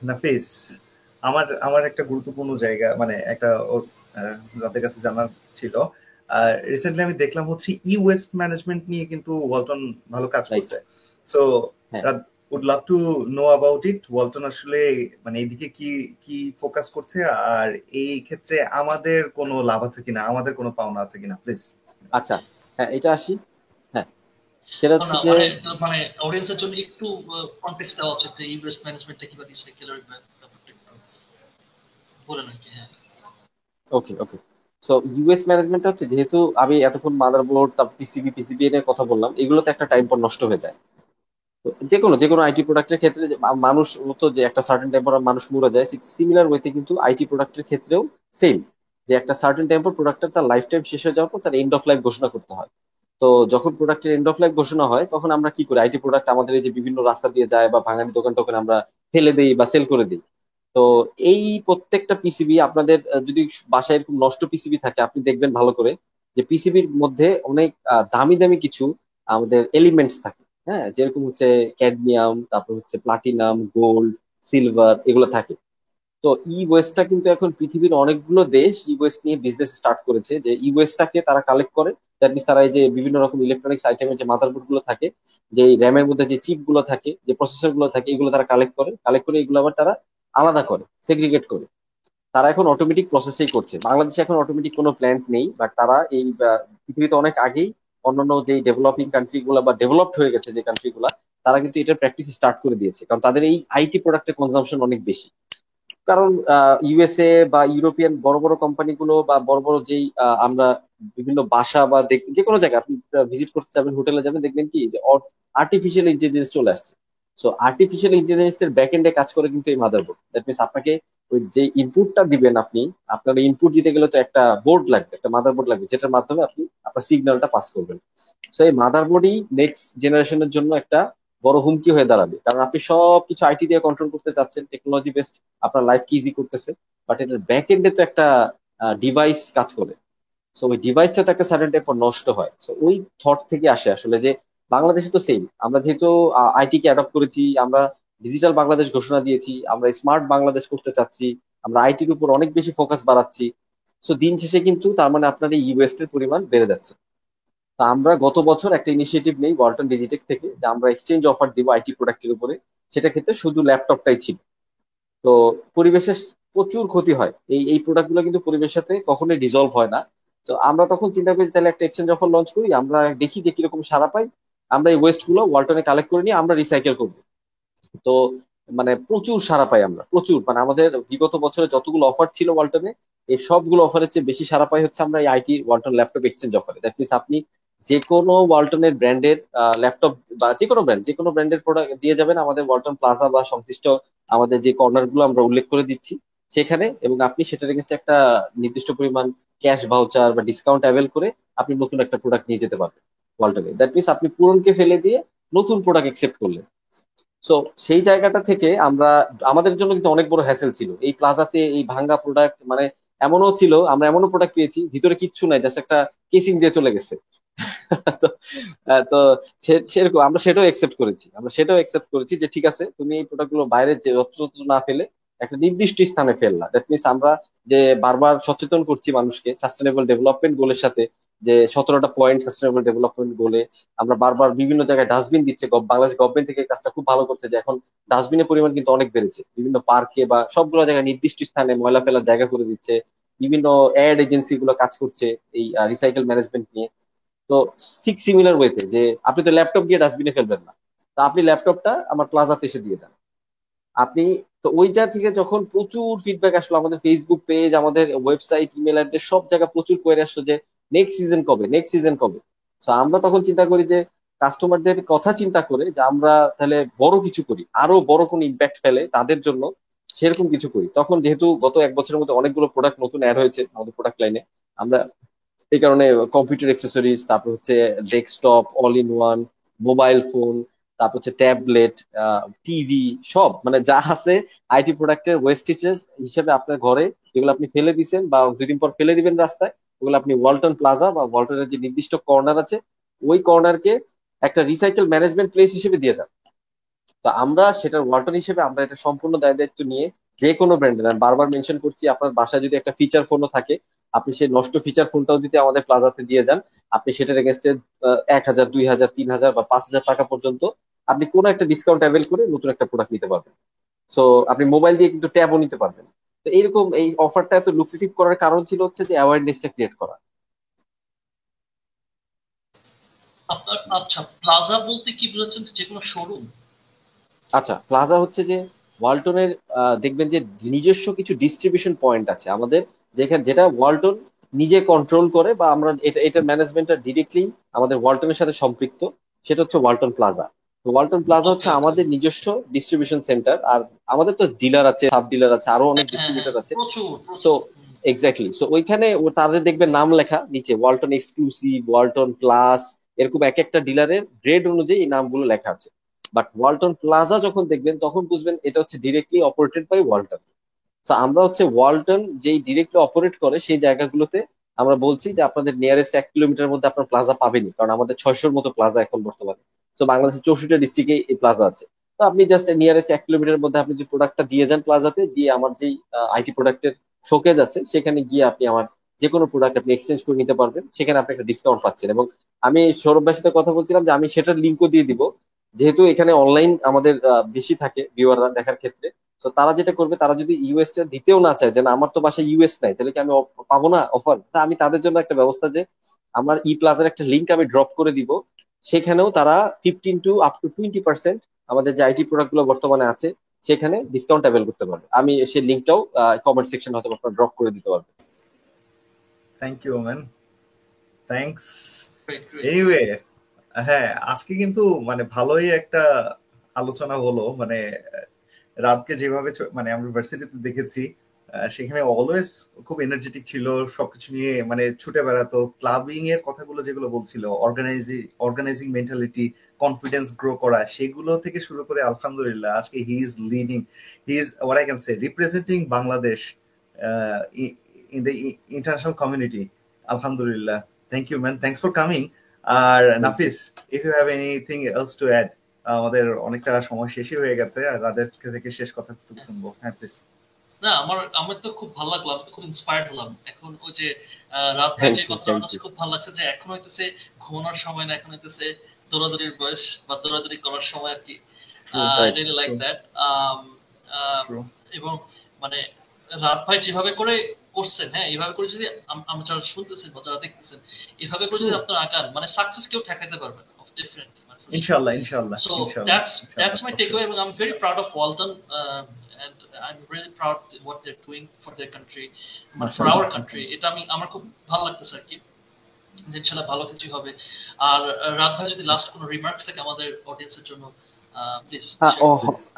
নাফিস আমার আমার একটা গুরুত্বপূর্ণ জায়গা মানে একটা রাতের কাছে জানার ছিল। রিসেন্টলি আমি দেখলাম হচ্ছে ই ওয়েস্ট ম্যানেজমেন্ট নিয়ে কিন্তু ওয়ালটন ভালো কাজ করছে। So would love to know about it Walton আসলে মানে এইদিকে কি কি ফোকাস করছে? আর এই ক্ষেত্রে আমাদের কোনো লাভ আছে কিনা? আমাদের কোনো পাওনা আছে কিনা? প্লিজ আচ্ছা হ্যাঁ এটা আসি। সেটা হচ্ছে যে মানে অডিয়েন্সের জন্য একটু কনটেক্সট দেওয়া উচিত ম্যানেজমেন্টটা বলেন আর কি হ্যাঁ। Okay okay so US management হচ্ছে যেহেতু আমি এতক্ষণ মাদারবোর্ড তারপর পিসিবি পিসিবি এর কথা বললাম এগুলোতে একটা টাইম পর নষ্ট হয়ে যায়। যে কোনো যে কোনো আইটি প্রোডাক্টের ক্ষেত্রে মানুষ মতো যে একটা সার্টেন টাইম পর মানুষ মরে যায় সিমিলার ওয়েতে কিন্তু আইটি প্রোডাক্টের ক্ষেত্রেও সেম যে একটা সার্টেন টাইম পর প্রোডাক্টটা তার লাইফ টাইম শেষ হয়ে যাওয়ার পর তার এন্ড অফ লাইফ ঘোষণা করতে হয়। তো যখন প্রোডাক্টের এন্ড অফ লাইফ ঘোষণা হয়, তখন আমরা কি করি? আইটি প্রোডাক্ট আমাদের এই যে বিভিন্ন রাস্তা দিয়ে যায় বা ভাঙানি দোকান টোকান আমরা ফেলে দিই বা সেল করে দিই। তো এই প্রত্যেকটা পিসিবি আপনাদের যদি বাসায় এরকম নষ্ট পিসিবি থাকে, আপনি দেখবেন ভালো করে যে পিসিবির মধ্যে অনেক দামি দামি কিছু আমাদের এলিমেন্টস থাকে। হ্যাঁ যেরকম হচ্ছে ক্যাডমিয়াম তারপর হচ্ছে প্লাটিনাম গোল্ড সিলভার এগুলো থাকে। তো ই ওয়েস্টটা কিন্তু এখন পৃথিবীর অনেকগুলো দেশ ই ওয়েস্ট নিয়ে বিজনেস স্টার্ট করেছে যে ই ওয়েস্টটাকে তারা কালেক্ট করে। দ্যাট মিনস তারা এই যে বিভিন্ন রকম ইলেকট্রনিক্স আইটেমের যে মাদারবোর্ডগুলো থাকে, যে র্যামের মধ্যে যে চিপগুলো থাকে, যে প্রসেসরগুলো থাকে, এগুলো তারা কালেক্ট করে কালেক্ট করে এগুলো আবার তারা আলাদা করে সেগ্রিগেট করে। তারা এখন অটোমেটিক প্রসেসেই করছে। বাংলাদেশে এখন অটোমেটিক কোনো প্ল্যান্ট নেই বাট তারা এই পৃথিবীতে অনেক আগেই অন্যান্য যে ডেভেলপিং কান্ট্রি গুলো বা ডেভেলপড হয়ে গেছে যে কান্ট্রি গুলা, তারা কিন্তু এটার প্র্যাকটিস স্টার্ট করে দিয়েছে। কারণ তাদের এই আইটি প্রোডাক্টের কনজামশন অনেক বেশি। কারণ ইউএসএ বা ইউরোপিয়ান বড় বড় কোম্পানিগুলো বা বড় বড় যেই আমরা বিভিন্ন বাসা বা যে কোনো জায়গায় আপনি ভিজিট করতে যাবেন হোটেলে যাবেন, দেখবেন কি আর্টিফিশিয়াল ইন্টেলিজেন্স চলে আসছে। সো আর্টিফিশিয়াল ইন্টেলিজেন্স এর ব্যাক এন্ডে কাজ করে কিন্তু এই মাদারবোর্ড দ্যাট মিনস আপনাকে ওই যে ইনপুটটা দিবেন আপনি, আপনার ইনপুট দিতে গেলে তো একটা বোর্ড লাগবে, একটা মাদারবোর্ড লাগবে, যেটার মাধ্যমে আপনি আপনার সিগন্যালটা পাস করবেন। সো এই মাদারবোর্ডই নেক্সট জেনারেশনের জন্য একটা বড় হুমকি হয়ে দাঁড়াবে। কারণ আপনি সব কিছু আইটি দিয়ে কন্ট্রোল করতে চাচ্ছেন টেকনোলজি বেসড আপনার লাইফ কি ইজি করতেছে। বাট এটার ব্যাক এন্ডে তো একটা ডিভাইস কাজ করে। সো ওই ডিভাইসটা তো একটা সার্টেন টাইপ নষ্ট হয়। সো ওই থট থেকে আসে আসলে যে, বাংলাদেশে তো সেম আমরা যেহেতু আইটি কে অ্যাডপ্ট করেছি, আমরা ডিজিটাল বাংলাদেশ ঘোষণা দিয়েছি, আমরা স্মার্ট বাংলাদেশ করতে চাচ্ছি, আমরা আইটির উপর অনেক বেশি ফোকাস বাড়াচ্ছি। সো দিন শেষে কিন্তু তার মানে আপনার এই ইউএসটির পরিমাণ বেড়ে যাচ্ছে। তা আমরা গত বছর একটা ইনিশিয়েটিভ নেই ওয়ালটন ডিজিটেক থেকে, যে আমরা এক্সচেঞ্জ অফার দিব আইটি প্রোডাক্টের উপরে। সেটা ক্ষেত্রে শুধু ল্যাপটপটাই ছিল। তো, পরিবেশের প্রচুর ক্ষতি হয়। এই এই প্রোডাক্টগুলো কিন্তু পরিবেশের সাথে কখনোই ডিজলভ হয় না। তো আমরা তখন চিন্তা করি তাহলে একটা এক্সচেঞ্জ অফার লঞ্চ করি, আমরা দেখি যে কীরকম সারা পাই। আমরা এই ওয়েস্টগুলো ওয়ালটনে কালেক্ট করে নিয়ে আমরা রিসাইকেল করব। তো মানে প্রচুর সারা পাই আমরা, প্রচুর। মানে আমাদের বিগত বছরে যতগুলো অফার ছিল ওয়ালটনে এই সবগুলো অফারের চেয়ে বেশি সারা পাই হচ্ছে আমরা এই আইটি ওয়ালটন ল্যাপটপ এক্সচেঞ্জ অফারে দ্যাট মিনস আপনি যে কোনো ওয়ালটনের ব্র্যান্ডের ল্যাপটপ বা যে কোনো ব্র্যান্ড যে কোনো ব্র্যান্ডের প্রোডাক্ট দিয়ে যাবেন আমাদের ওয়ালটন প্লাজা বা সংশ্লিষ্ট আমাদের যে কর্নারগুলো আমরা উল্লেখ করে দিচ্ছি। সেখানে এবং আপনি সেটার এগেনস্টে একটা নির্দিষ্ট পরিমাণ ক্যাশ ভাউচার বা ডিসকাউন্ট অ্যাভেল করে আপনি নতুন একটা প্রোডাক্ট নিয়ে যেতে পারবেন ওয়ালটনে দ্যাট মিনস আপনি পুরনকে ফেলে দিয়ে নতুন প্রোডাক্ট একসেপ্ট করলেন। সো সেই জায়গাটা থেকে আমরা, আমাদের জন্য কিন্তু অনেক বড় হ্যাসেল ছিল। এই প্লাজাতে এই ভাঙ্গা প্রোডাক্ট মানে এমনও ছিল, আমরা এমনও প্রোডাক্ট পেয়েছি, ভিতরে কিচ্ছু নাই জাস্ট একটা কেসিং দিয়ে চলে গেছে। তো সেরকম, আমরা সেটাও একসেপ্ট করেছি। আমরা সেটাও একসেপ্ট করেছি যে ঠিক আছে, তুমি এই প্রোডাক্টগুলো বাইরে যত্র না ফেলে একটা নির্দিষ্ট স্থানে ফেললা দ্যাট মিনস আমরা যে বারবার সচেতন করছি মানুষকে সাস্টেনেবল ডেভেলপমেন্ট গোলের সাথে, যে সতেরোটা পয়েন্ট সাস্টেনেবল ডেভেলপমেন্ট গোলে আমরা বারবার বিভিন্ন জায়গায় ডাস্টবিন দিচ্ছে বাংলাদেশ গভর্নমেন্ট থেকে কাজটা খুব ভালো করছে যে এখন ডাস্টবিনের পরিমাণ কিন্তু অনেক বেড়েছে। বিভিন্ন পার্কে বা সবগুলো জায়গায় নির্দিষ্ট স্থানে ময়লা ফেলার জায়গা করে দিচ্ছে। বিভিন্ন অ্যাড এজেন্সি গুলো কাজ করছে এই রিসাইকেল ম্যানেজমেন্ট নিয়ে। তো সিক্স সিমিলার ওয়েতে যে আপনি তো ল্যাপটপ গিয়ে ডাস্টবিনে ফেলবেন না। তা আপনি ল্যাপটপটা আমার প্লাজাতে এসে দিয়ে যান। আপনি, তো ওই ওইটা থেকে যখন প্রচুর ফিডব্যাক আসলো, আমাদের ফেসবুক পেজ আমাদের ওয়েবসাইট ইমেল অ্যাড্রেস সব জায়গায় প্রচুর কোয়েরি আসলো যে নেক্সট সিজন কবে নেক্সট সিজন কবে? তো আমরা তখন চিন্তা করি যে কাস্টমারদের কথা চিন্তা করে যে, আমরা তাহলে বড় কিছু করি, আরও বড় কোনো ইম্প্যাক্ট ফেলে তাদের জন্য, সেরকম কিছু করি। তখন যেহেতু গত এক বছরের মধ্যে অনেকগুলো প্রোডাক্ট নতুন অ্যাড হয়েছে আমাদের প্রোডাক্ট লাইনে আমরা এই কারণে কম্পিউটার এক্সেসরিজ তারপর হচ্ছে desktop all in one mobile phone তারপর হচ্ছে ট্যাবলেট টিভি সব মানে যা আছে আইটি প্রোডাক্টের ওয়েস্টেজেস হিসেবে আপনার ঘরে, যেগুলো আপনি ফেলে দিচ্ছেন বা দুই দিন পর ফেলে দিবেন রাস্তায়, ওগুলো আপনি ওয়ালটন প্লাজা বা ওয়ালটনের যে নির্দিষ্ট কর্নার আছে, ওই কর্নারকে একটা রিসাইকেল ম্যানেজমেন্ট প্লেস হিসেবে দিয়ে যান। তো আমরা সেটার ওয়ালটন হিসেবে আমরা এটা সম্পূর্ণ দায় দায়িত্ব নিয়ে যে কোনো ব্র্যান্ডের আমি বারবার মেনশন করছি, আপনার বাসায় যদি একটা ফিচার ফোনও থাকে, আপনি সেই নষ্ট ফিচার ফোনটাও যদি আমাদের প্লাজাতে দিয়ে যান, আপনি সেটার এগেনস্টে এক হাজার, দুই হাজার, তিন হাজার বা পাঁচ হাজার টাকা পর্যন্ত আপনি কোনো একটা ডিসকাউন্ট অ্যাভেল করে নতুন একটা প্রোডাক্ট নিতে পারবেন। সো আপনি মোবাইল দিয়ে কিন্তু ট্যাবও নিতে পারবেন। তো এইরকম এই অফারটা এত লুক্রেটিভ করার কারণ ছিল হচ্ছে যে অ্যাওয়ারনেসটা ক্রিয়েট করা। আপনার আচ্ছা প্লাজা বলতে কি বোঝাচ্ছেন? যে কোনো শোরুম আচ্ছা প্লাজা হচ্ছে যে ওয়ালটনের দেখবেন যে নিজস্ব কিছু ডিস্ট্রিবিউশন পয়েন্ট আছে। আমাদের যেখানে যেটা ওয়ালটন নিজে কন্ট্রোল করে বা আমরা এটা এটার ম্যানেজমেন্টটা ডিরেক্টলি আমাদের ওয়ালটনের সাথে সম্পৃক্ত সেটা হচ্ছে ওয়ালটন প্লাজা ওয়ালটন প্লাজা হচ্ছে আমাদের নিজস্ব ডিস্ট্রিবিউশন সেন্টার আর আমাদের তো ডিলার আছে সাব ডিলার আছে আরও অনেক ডিস্ট্রিবিউটর আছে। সো এক্স্যাক্টলি সো ওইখানে তাদের দেখবে নাম লেখা নিচে ওয়ালটন এক্সক্লুসিভ ওয়ালটন প্লাস এরকম এক একটা ডিলারের গ্রেড অনুযায়ী এই নামগুলো লেখা আছে। বাট ওয়ালটন প্লাজা যখন দেখবেন তখন বুঝবেন এটা হচ্ছে ডিরেক্টলি অপারেটেড বাই ওয়ালটন তো আমরা হচ্ছে ওয়ালটন যেই ডিরেক্টলি অপারেট করে সেই জায়গাগুলোতে আমরা বলছি যে আপনাদের নিয়ারেস্ট এক কিলোমিটার মধ্যে আপনার প্লাজা পাবেনি কারণ আমাদের ছয়শোর মতো প্লাজা এখন বর্তমানে। তো বাংলাদেশের চৌষট্টি ডিস্ট্রিক্টে এই প্লাজা আছে। তো আপনি জাস্ট নিয়ারেস্ট এক কিলোমিটার মধ্যে আপনি যে প্রোডাক্টটা দিয়ে যান প্লাজাতে দিয়ে আমার যেই আইটি প্রোডাক্টের শোকেজ আছে, সেখানে গিয়ে আপনি আমার যে কোনো প্রোডাক্ট আপনি এক্সচেঞ্জ করে নিতে পারবেন। সেখানে আপনি একটা ডিসকাউন্ট পাচ্ছেন এবং আমি সৌরভের সাথে কথা বলছিলাম যে আমি সেটার লিঙ্কও দিয়ে দিব। যেহেতু এখানে অনলাইন আমাদের বেশি থাকে ভিউয়াররা দেখার ক্ষেত্রে। তো তারা যেটা করবে, তারা যদি ইউএস টা দিতেও না চায় যে না আমার তো বাসায় ইউএস নাই, তাহলে কি আমি পাবো না অফার তা আমি তাদের জন্য একটা ব্যবস্থা যে, আমার ই প্লাজার একটা লিঙ্ক আমি ড্রপ করে দিব। সেখানেও তারা fifteen to up to twenty percent আমাদের যে আইটি প্রোডাক্টগুলো বর্তমানে আছে সেখানে ডিসকাউন্ট অ্যাভেল করতে পারবে। আমি সেই লিঙ্কটাও কমেন্ট সেকশন হয়তো আপনার ড্রপ করে দিতে পারবে। Thank you man thanks anyway হ্যাঁ আজকে কিন্তু মানে ভালোই একটা আলোচনা হলো। মানে রাতকে যেভাবে মানে আমরা ভার্সিটিতে দেখেছি সেখানে অলওয়েজ খুব এনার্জেটিক ছিল সবকিছু নিয়ে মানে ছুটে বেড়াতো। ক্লাবিং এর কথাগুলো যেগুলো বলছিল organising organising mentality confidence grow করা সেগুলো থেকে শুরু করে আলহামদুলিল্লাহ আজকে he is leading he is what I can say representing Bangladesh in the international community আলহামদুলিল্লাহ। Thank you man thanks for coming R Nafis if you have anything else to add আমাদের অনেকটা সময় শেষই হয়ে গেছে আর রাদের থেকে শেষ কথা শুনব। হ্যাঁ প্লিজ না আমার আমার তো খুব ভালো লাগল আমি তো খুব ইন্সপায়ার্ড হলাম। এখন ওই যে রাত যে কথাটা খুব ভালো লাগছে যে এখন হইতেছে ঘুমানোর সময় না এখন হইতেছে দৌড়াদৌড়ির বয়স বা দৌড়াদৌড়ি করার সময় আর কি আই রিয়েলি লাইক দ্যাট এবং মানে রাত ভাই যেভাবে করে করছেন হ্যাঁ এইভাবে করে যদি আমরা যারা শুনতেছেন বা যারা দেখতেছেন এইভাবে করে যদি আপনার আঁকান মানে সাকসেস কেউ ঠেকাইতে পারবেন অফ ডিফারেন্ট ইনশাআল্লাহ ইনশাআল্লাহ so that's that's my takeaway এবং I'm very proud of Walton uh, and I'm really proud what they're doing for their country for our country. এটা আমি আমার খুব ভালো লাগতেছে আর কি যে ইনশাআল্লাহ ভালো কিছু হবে। আর রাত ভাই যদি লাস্ট কোনো রিমার্কস থাকে আমাদের অডিয়েন্সের জন্য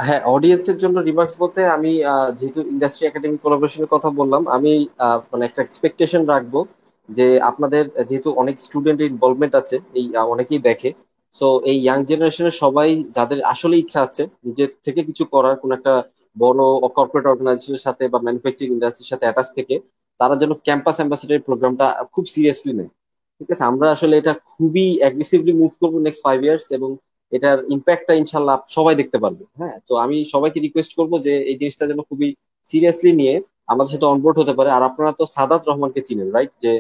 হ্যাঁ অডিয়েন্সের জন্য রিমার্কস বলতে আমি যেহেতু ইন্ডাস্ট্রি একাডেমি কোলাবোরেশনের কথা বললাম আমি মানে একটা এক্সপেকটেশন রাখব যে আপনাদের যেহেতু অনেক স্টুডেন্ট ইনভলভমেন্ট আছে এই অনেকেই দেখে। সো এই ইয়াং জেনারেশনের সবাই যাদের আসলে ইচ্ছা আছে, নিজের থেকে কিছু করার, কোন একটা বড় কর্পোরেট অর্গানাইজেশনের সাথে বা ম্যানুফ্যাকচারিং ইন্ডাস্ট্রির সাথে অ্যাটাচ থেকে, তারা যেন ক্যাম্পাস অ্যাম্বাসেডার প্রোগ্রামটা খুব সিরিয়াসলি নেয়। ঠিক আছে? আমরা আসলে এটা খুবই অ্যাগ্রেসিভলি মুভ করব নেক্সট ফাইভ ইয়ার্স এবং এটার ইম্প্যাক্টটা ইনশাল্লাহ সবাই দেখতে পারবে। হ্যাঁ? তো আমি সবাইকে রিকোয়েস্ট করব যে এই জিনিসটা যেন খুবই সিরিয়াসলি নিয়ে আমাদের সাথে অনবোর্ড হতে পারে। আর আপনারা তো সাদাত রহমানকে চিনেন রাইট যে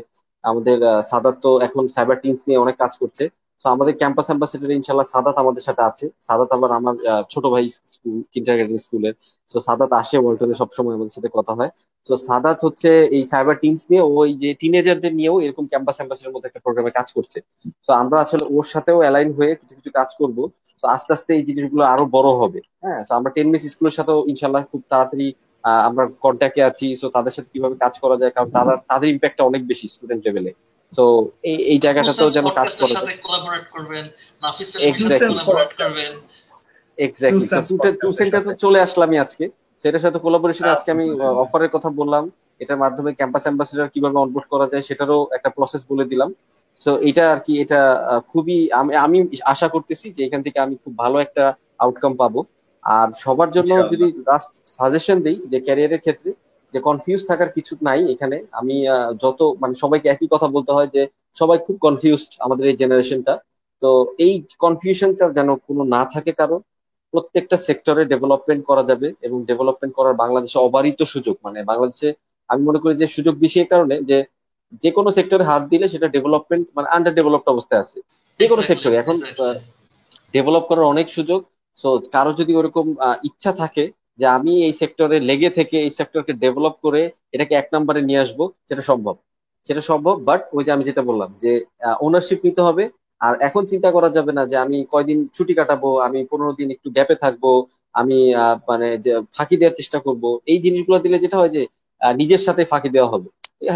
আমাদের সাদাত তো এখন সাইবার টিমস নিয়ে অনেক কাজ করছে। তো আমাদের ক্যাম্পাস অ্যাম্বাসেডার ইনশাল্লাহ সাদাত আমাদের সাথে আছে। সাদাত আবার আমার ছোট ভাই স্কুল কিন্টার স্কুলের। তো সাদাত আসে ওয়ার্ল্টনে সবসময় আমাদের সাথে কথা হয়। তো সাদাত হচ্ছে এই সাইবার টিমস নিয়ে ওই যে টিনেজারদের নিয়েও এরকম ক্যাম্পাস অ্যাম্বাসেডার মধ্যে একটা প্রোগ্রামে কাজ করছে। তো আমরা আসলে ওর সাথেও অ্যালাইন হয়ে কিছু কিছু কাজ করব। তো আস্তে আস্তে এই জিনিসগুলো আরও বড় হবে। হ্যাঁ তো আমরা টেন মিস স্কুলের সাথেও ইনশাল্লাহ খুব তাড়াতাড়ি আমরা কন্ট্যাক্টে আছি। সো তাদের সাথে কীভাবে কাজ করা যায়? কারণ তারা, তাদের ইম্প্যাক্টটা অনেক বেশি স্টুডেন্ট লেভেলে তো এই এই জায়গাটাতেও যেন কাজ করে সাথে কোলাবোরেট করবেন নাফিসের কোলাবোরেট করবেন। এক্স্যাক্টলি তো চলে আসলামই আজকে। সেটার সাথে কোলাবোরেশনে আজকে আমি অফারের কথা বললাম। এটার মাধ্যমে ক্যাম্পাস অ্যাম্বাসেডর কীভাবে অনবোর্ড করা যায় সেটারও একটা প্রসেস বলে দিলাম। সো এটা আর কি এটা খুবই আমি আমি আশা করতেছি যে এখান থেকে আমি খুব ভালো একটা আউটকাম পাবো। আর সবার জন্য যদি লাস্ট সাজেশন দিই যে ক্যারিয়ারের ক্ষেত্রে যে কনফিউজ থাকার কিছু নাই এখানে। আমি যত মানে সবাইকে একই কথা বলতে হয় যে সবাই খুব কনফিউজড আমাদের এই জেনারেশনটা তো এই কনফিউশনটা যেন কোনো না থাকে কারও প্রত্যেকটা সেক্টরে ডেভেলপমেন্ট করা যাবে এবং ডেভেলপমেন্ট করার বাংলাদেশে অবারিত সুযোগ। মানে বাংলাদেশে আমি মনে করি যে সুযোগ বেশি এই কারণে যে যে কোনো সেক্টরে হাত দিলে সেটা ডেভেলপমেন্ট মানে আন্ডার ডেভেলপড অবস্থায় আছে। যে কোনো সেক্টরে এখন ডেভেলপ করার অনেক সুযোগ। সো কারও যদি ওরকম ইচ্ছা থাকে যে আমি এই সেক্টরে লেগে থেকে এই সেক্টরকে ডেভেলপ করে এটাকে এক নম্বরে নিয়ে আসব, সেটা সম্ভব। সেটা সম্ভব বাট ওই যে আমি যেটা বললাম যে ওনারশিপ নিতে হবে, আর এখন চিন্তা করা যাবে না যে আমি কয়দিন ছুটি কাটাবো, আমি পনেরো দিন একটু গ্যাপে থাকব, আমি মানে ফাঁকি দেওয়ার চেষ্টা করব, এই জিনিসগুলো দিলে যেটা হয় যে নিজের সাথে ফাঁকি দেওয়া হবে।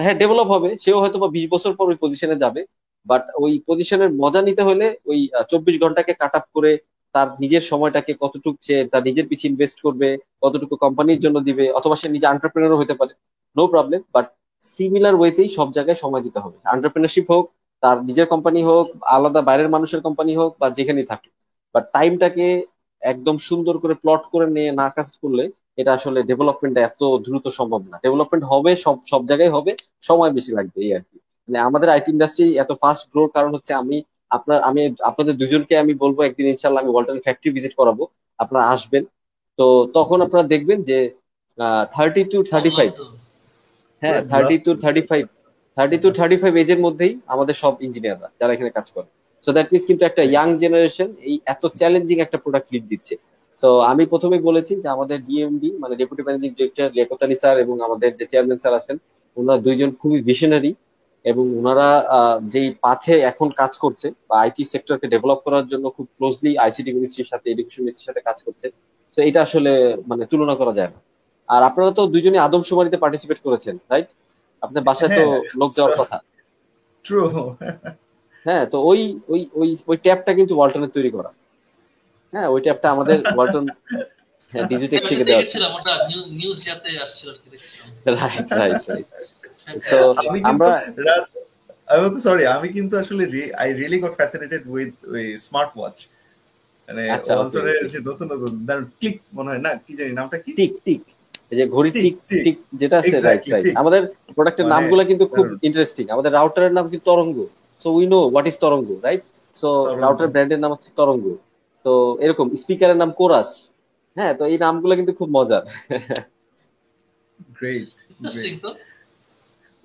হ্যাঁ ডেভেলপ হবে, সেও হয়তো বা বিশ বছর পর ওই পজিশনে যাবে বাট ওই পজিশনের মজা নিতে হলে ওই চব্বিশ ঘন্টাকে কাট আপ করে তার নিজের সময়টাকে কতটুকু সে তার নিজের পিছিয়ে ইনভেস্ট করবে, কতটুকু কোম্পানির জন্য দিবে, অথবা সে নিজে আন্টারপ্রেনারও হতে পারে। নো প্রবলেম বাট সিমিলার ওয়েতেই সব জায়গায় সময় দিতে হবে। আন্টারপ্রেনারশিপ হোক, তার নিজের কোম্পানি হোক, আলাদা বাইরের মানুষের কোম্পানি হোক, বা যেখানেই থাকুক। বাট টাইমটাকে একদম সুন্দর করে প্লট করে নিয়ে না কাজ করলে এটা আসলে ডেভেলপমেন্টটা এত দ্রুত সম্ভব না। ডেভেলপমেন্ট হবে, সব সব জায়গায় হবে, সময় বেশি লাগবে, এই আর কি। মানে আমাদের আইটি ইন্ডাস্ট্রি এত ফাস্ট গ্রোর কারণ হচ্ছে আমি আপনার, আমি, আপনাদের দুজনকে আমি বলব একদিন ইনশাল্লাহ আমি ওয়ালটন ফ্যাক্টরি ভিজিট করাবো। আপনারা আসবেন। তো তখন আপনারা দেখবেন যে থার্টি টু থার্টি ফাইভ হ্যাঁ thirty to thirty five thirty to thirty five এজের মধ্যেই আমাদের সব ইঞ্জিনিয়াররা যারা এখানে কাজ করে। সো দ্যাট মিনস কিন্তু একটা ইয়াং জেনারেশন এই এত চ্যালেঞ্জিং একটা প্রোডাক্ট লিড দিচ্ছে। তো আমি প্রথমে বলেছি যে আমাদের ডিএমডি মানে ডেপুটি ম্যানেজিং ডিরেক্টর লেখত আলী স্যার এবং আমাদের যে চেয়ারম্যান স্যার আছেন, ওনারা দুইজন খুবই ভিশনারি এবং ওনারা যেই পাথে এখন কাজ করছে বা আইটি সেক্টরকে ডেভেলপ করার জন্য খুব ক্লোজলি আইসিটি মিনিস্ট্রির সাথে এডুকেশন মিনিস্ট্রির সাথে কাজ করছে। তো এটা আসলে মানে তুলনা করা যায় না। আর আপনারা তো দুজনই আদমশুমারিতে পার্টিসিপেট করেছেন রাইট আপনার বাসায় তো লোক যাওয়ার কথা। ট্রু হ্যাঁ তো ওই ওই ওই ওই ট্যাবটা কিন্তু ওয়ালটনের তৈরি করা। হ্যাঁ ওই ট্যাবটা আমাদের ওয়ালটন হ্যাঁ ডিজিটেক থেকে দেওয়া ওটা নিউজ দেখছিলাম। রাইট রাইট রাইট তো আমি আমরা আমি তো সরি আমি কিন্তু আসলে I really got fascinated with ওই স্মার্ট ওয়াচ মানে আচ্ছা, অন্তরে যে নতুন নতুন ক্লিক মনে হয় না কি জানি নামটা কি? টিক টিক এই যে ঘড়ি টিক, টিক টিক। টিক যেটা আছে রাইট রাইট আমাদের প্রোডাক্টের মানে নামগুলো কিন্তু খুব ইন্টারেস্টিং আমাদের রাউটারের নাম কিন্তু Taranga? So we know what is Taranga right so router ব্র্যান্ডের নাম হচ্ছে তরঙ্গ। তো এরকম স্পিকারের নাম কোরাস হ্যাঁ তো এই নামগুলো কিন্তু খুব মজার। গ্রেট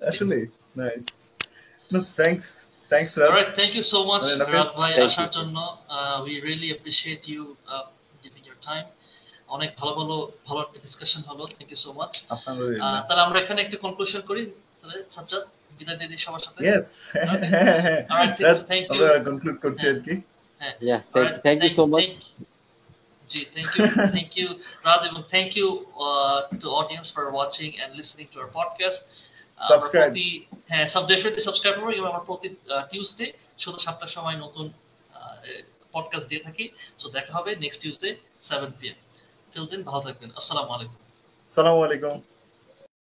ইন্টারেস্টিং তো আসলে নাইস নো থ্যাঙ্কস থ্যাঙ্কস রাত Alright, thank you so much, Well, রাত ভাই thank আসার you. জন্য Uh, we really appreciate you uh, giving your time. অনেক ভালো ভালো ভালো ডিসকাশন হলো থ্যাংক ইউ সো মাচ আপনাদের তাহলে আমরা এখানে একটা কনক্লুশন করি। তাহলে সাজ্জাদ বিদায় দিয়ে দিই সবার সাথে। ইয়েস Alright, ঠিক আছে, thank you. আমরা কনক্লুড করছি আর কি। Yeah, thank, Alright, thank you so much. thank- জি থ্যাংক ইউ থ্যাংক ইউ রাত এবং thank you to audience for watching and listening to our podcast Subscribe. হ্যাঁ সাব ডেফিনেটলি সাবস্ক্রাইব করব এবং আমরা প্রতি টিউসডে সন্ধ্যা সাতটার সময় নতুন পডকাস্ট দিয়ে থাকি। সো দেখা হবে next Tuesday seven PM till then ভালো থাকবেন। আসসালামু আলাইকুম। আসসালামু আলাইকুম।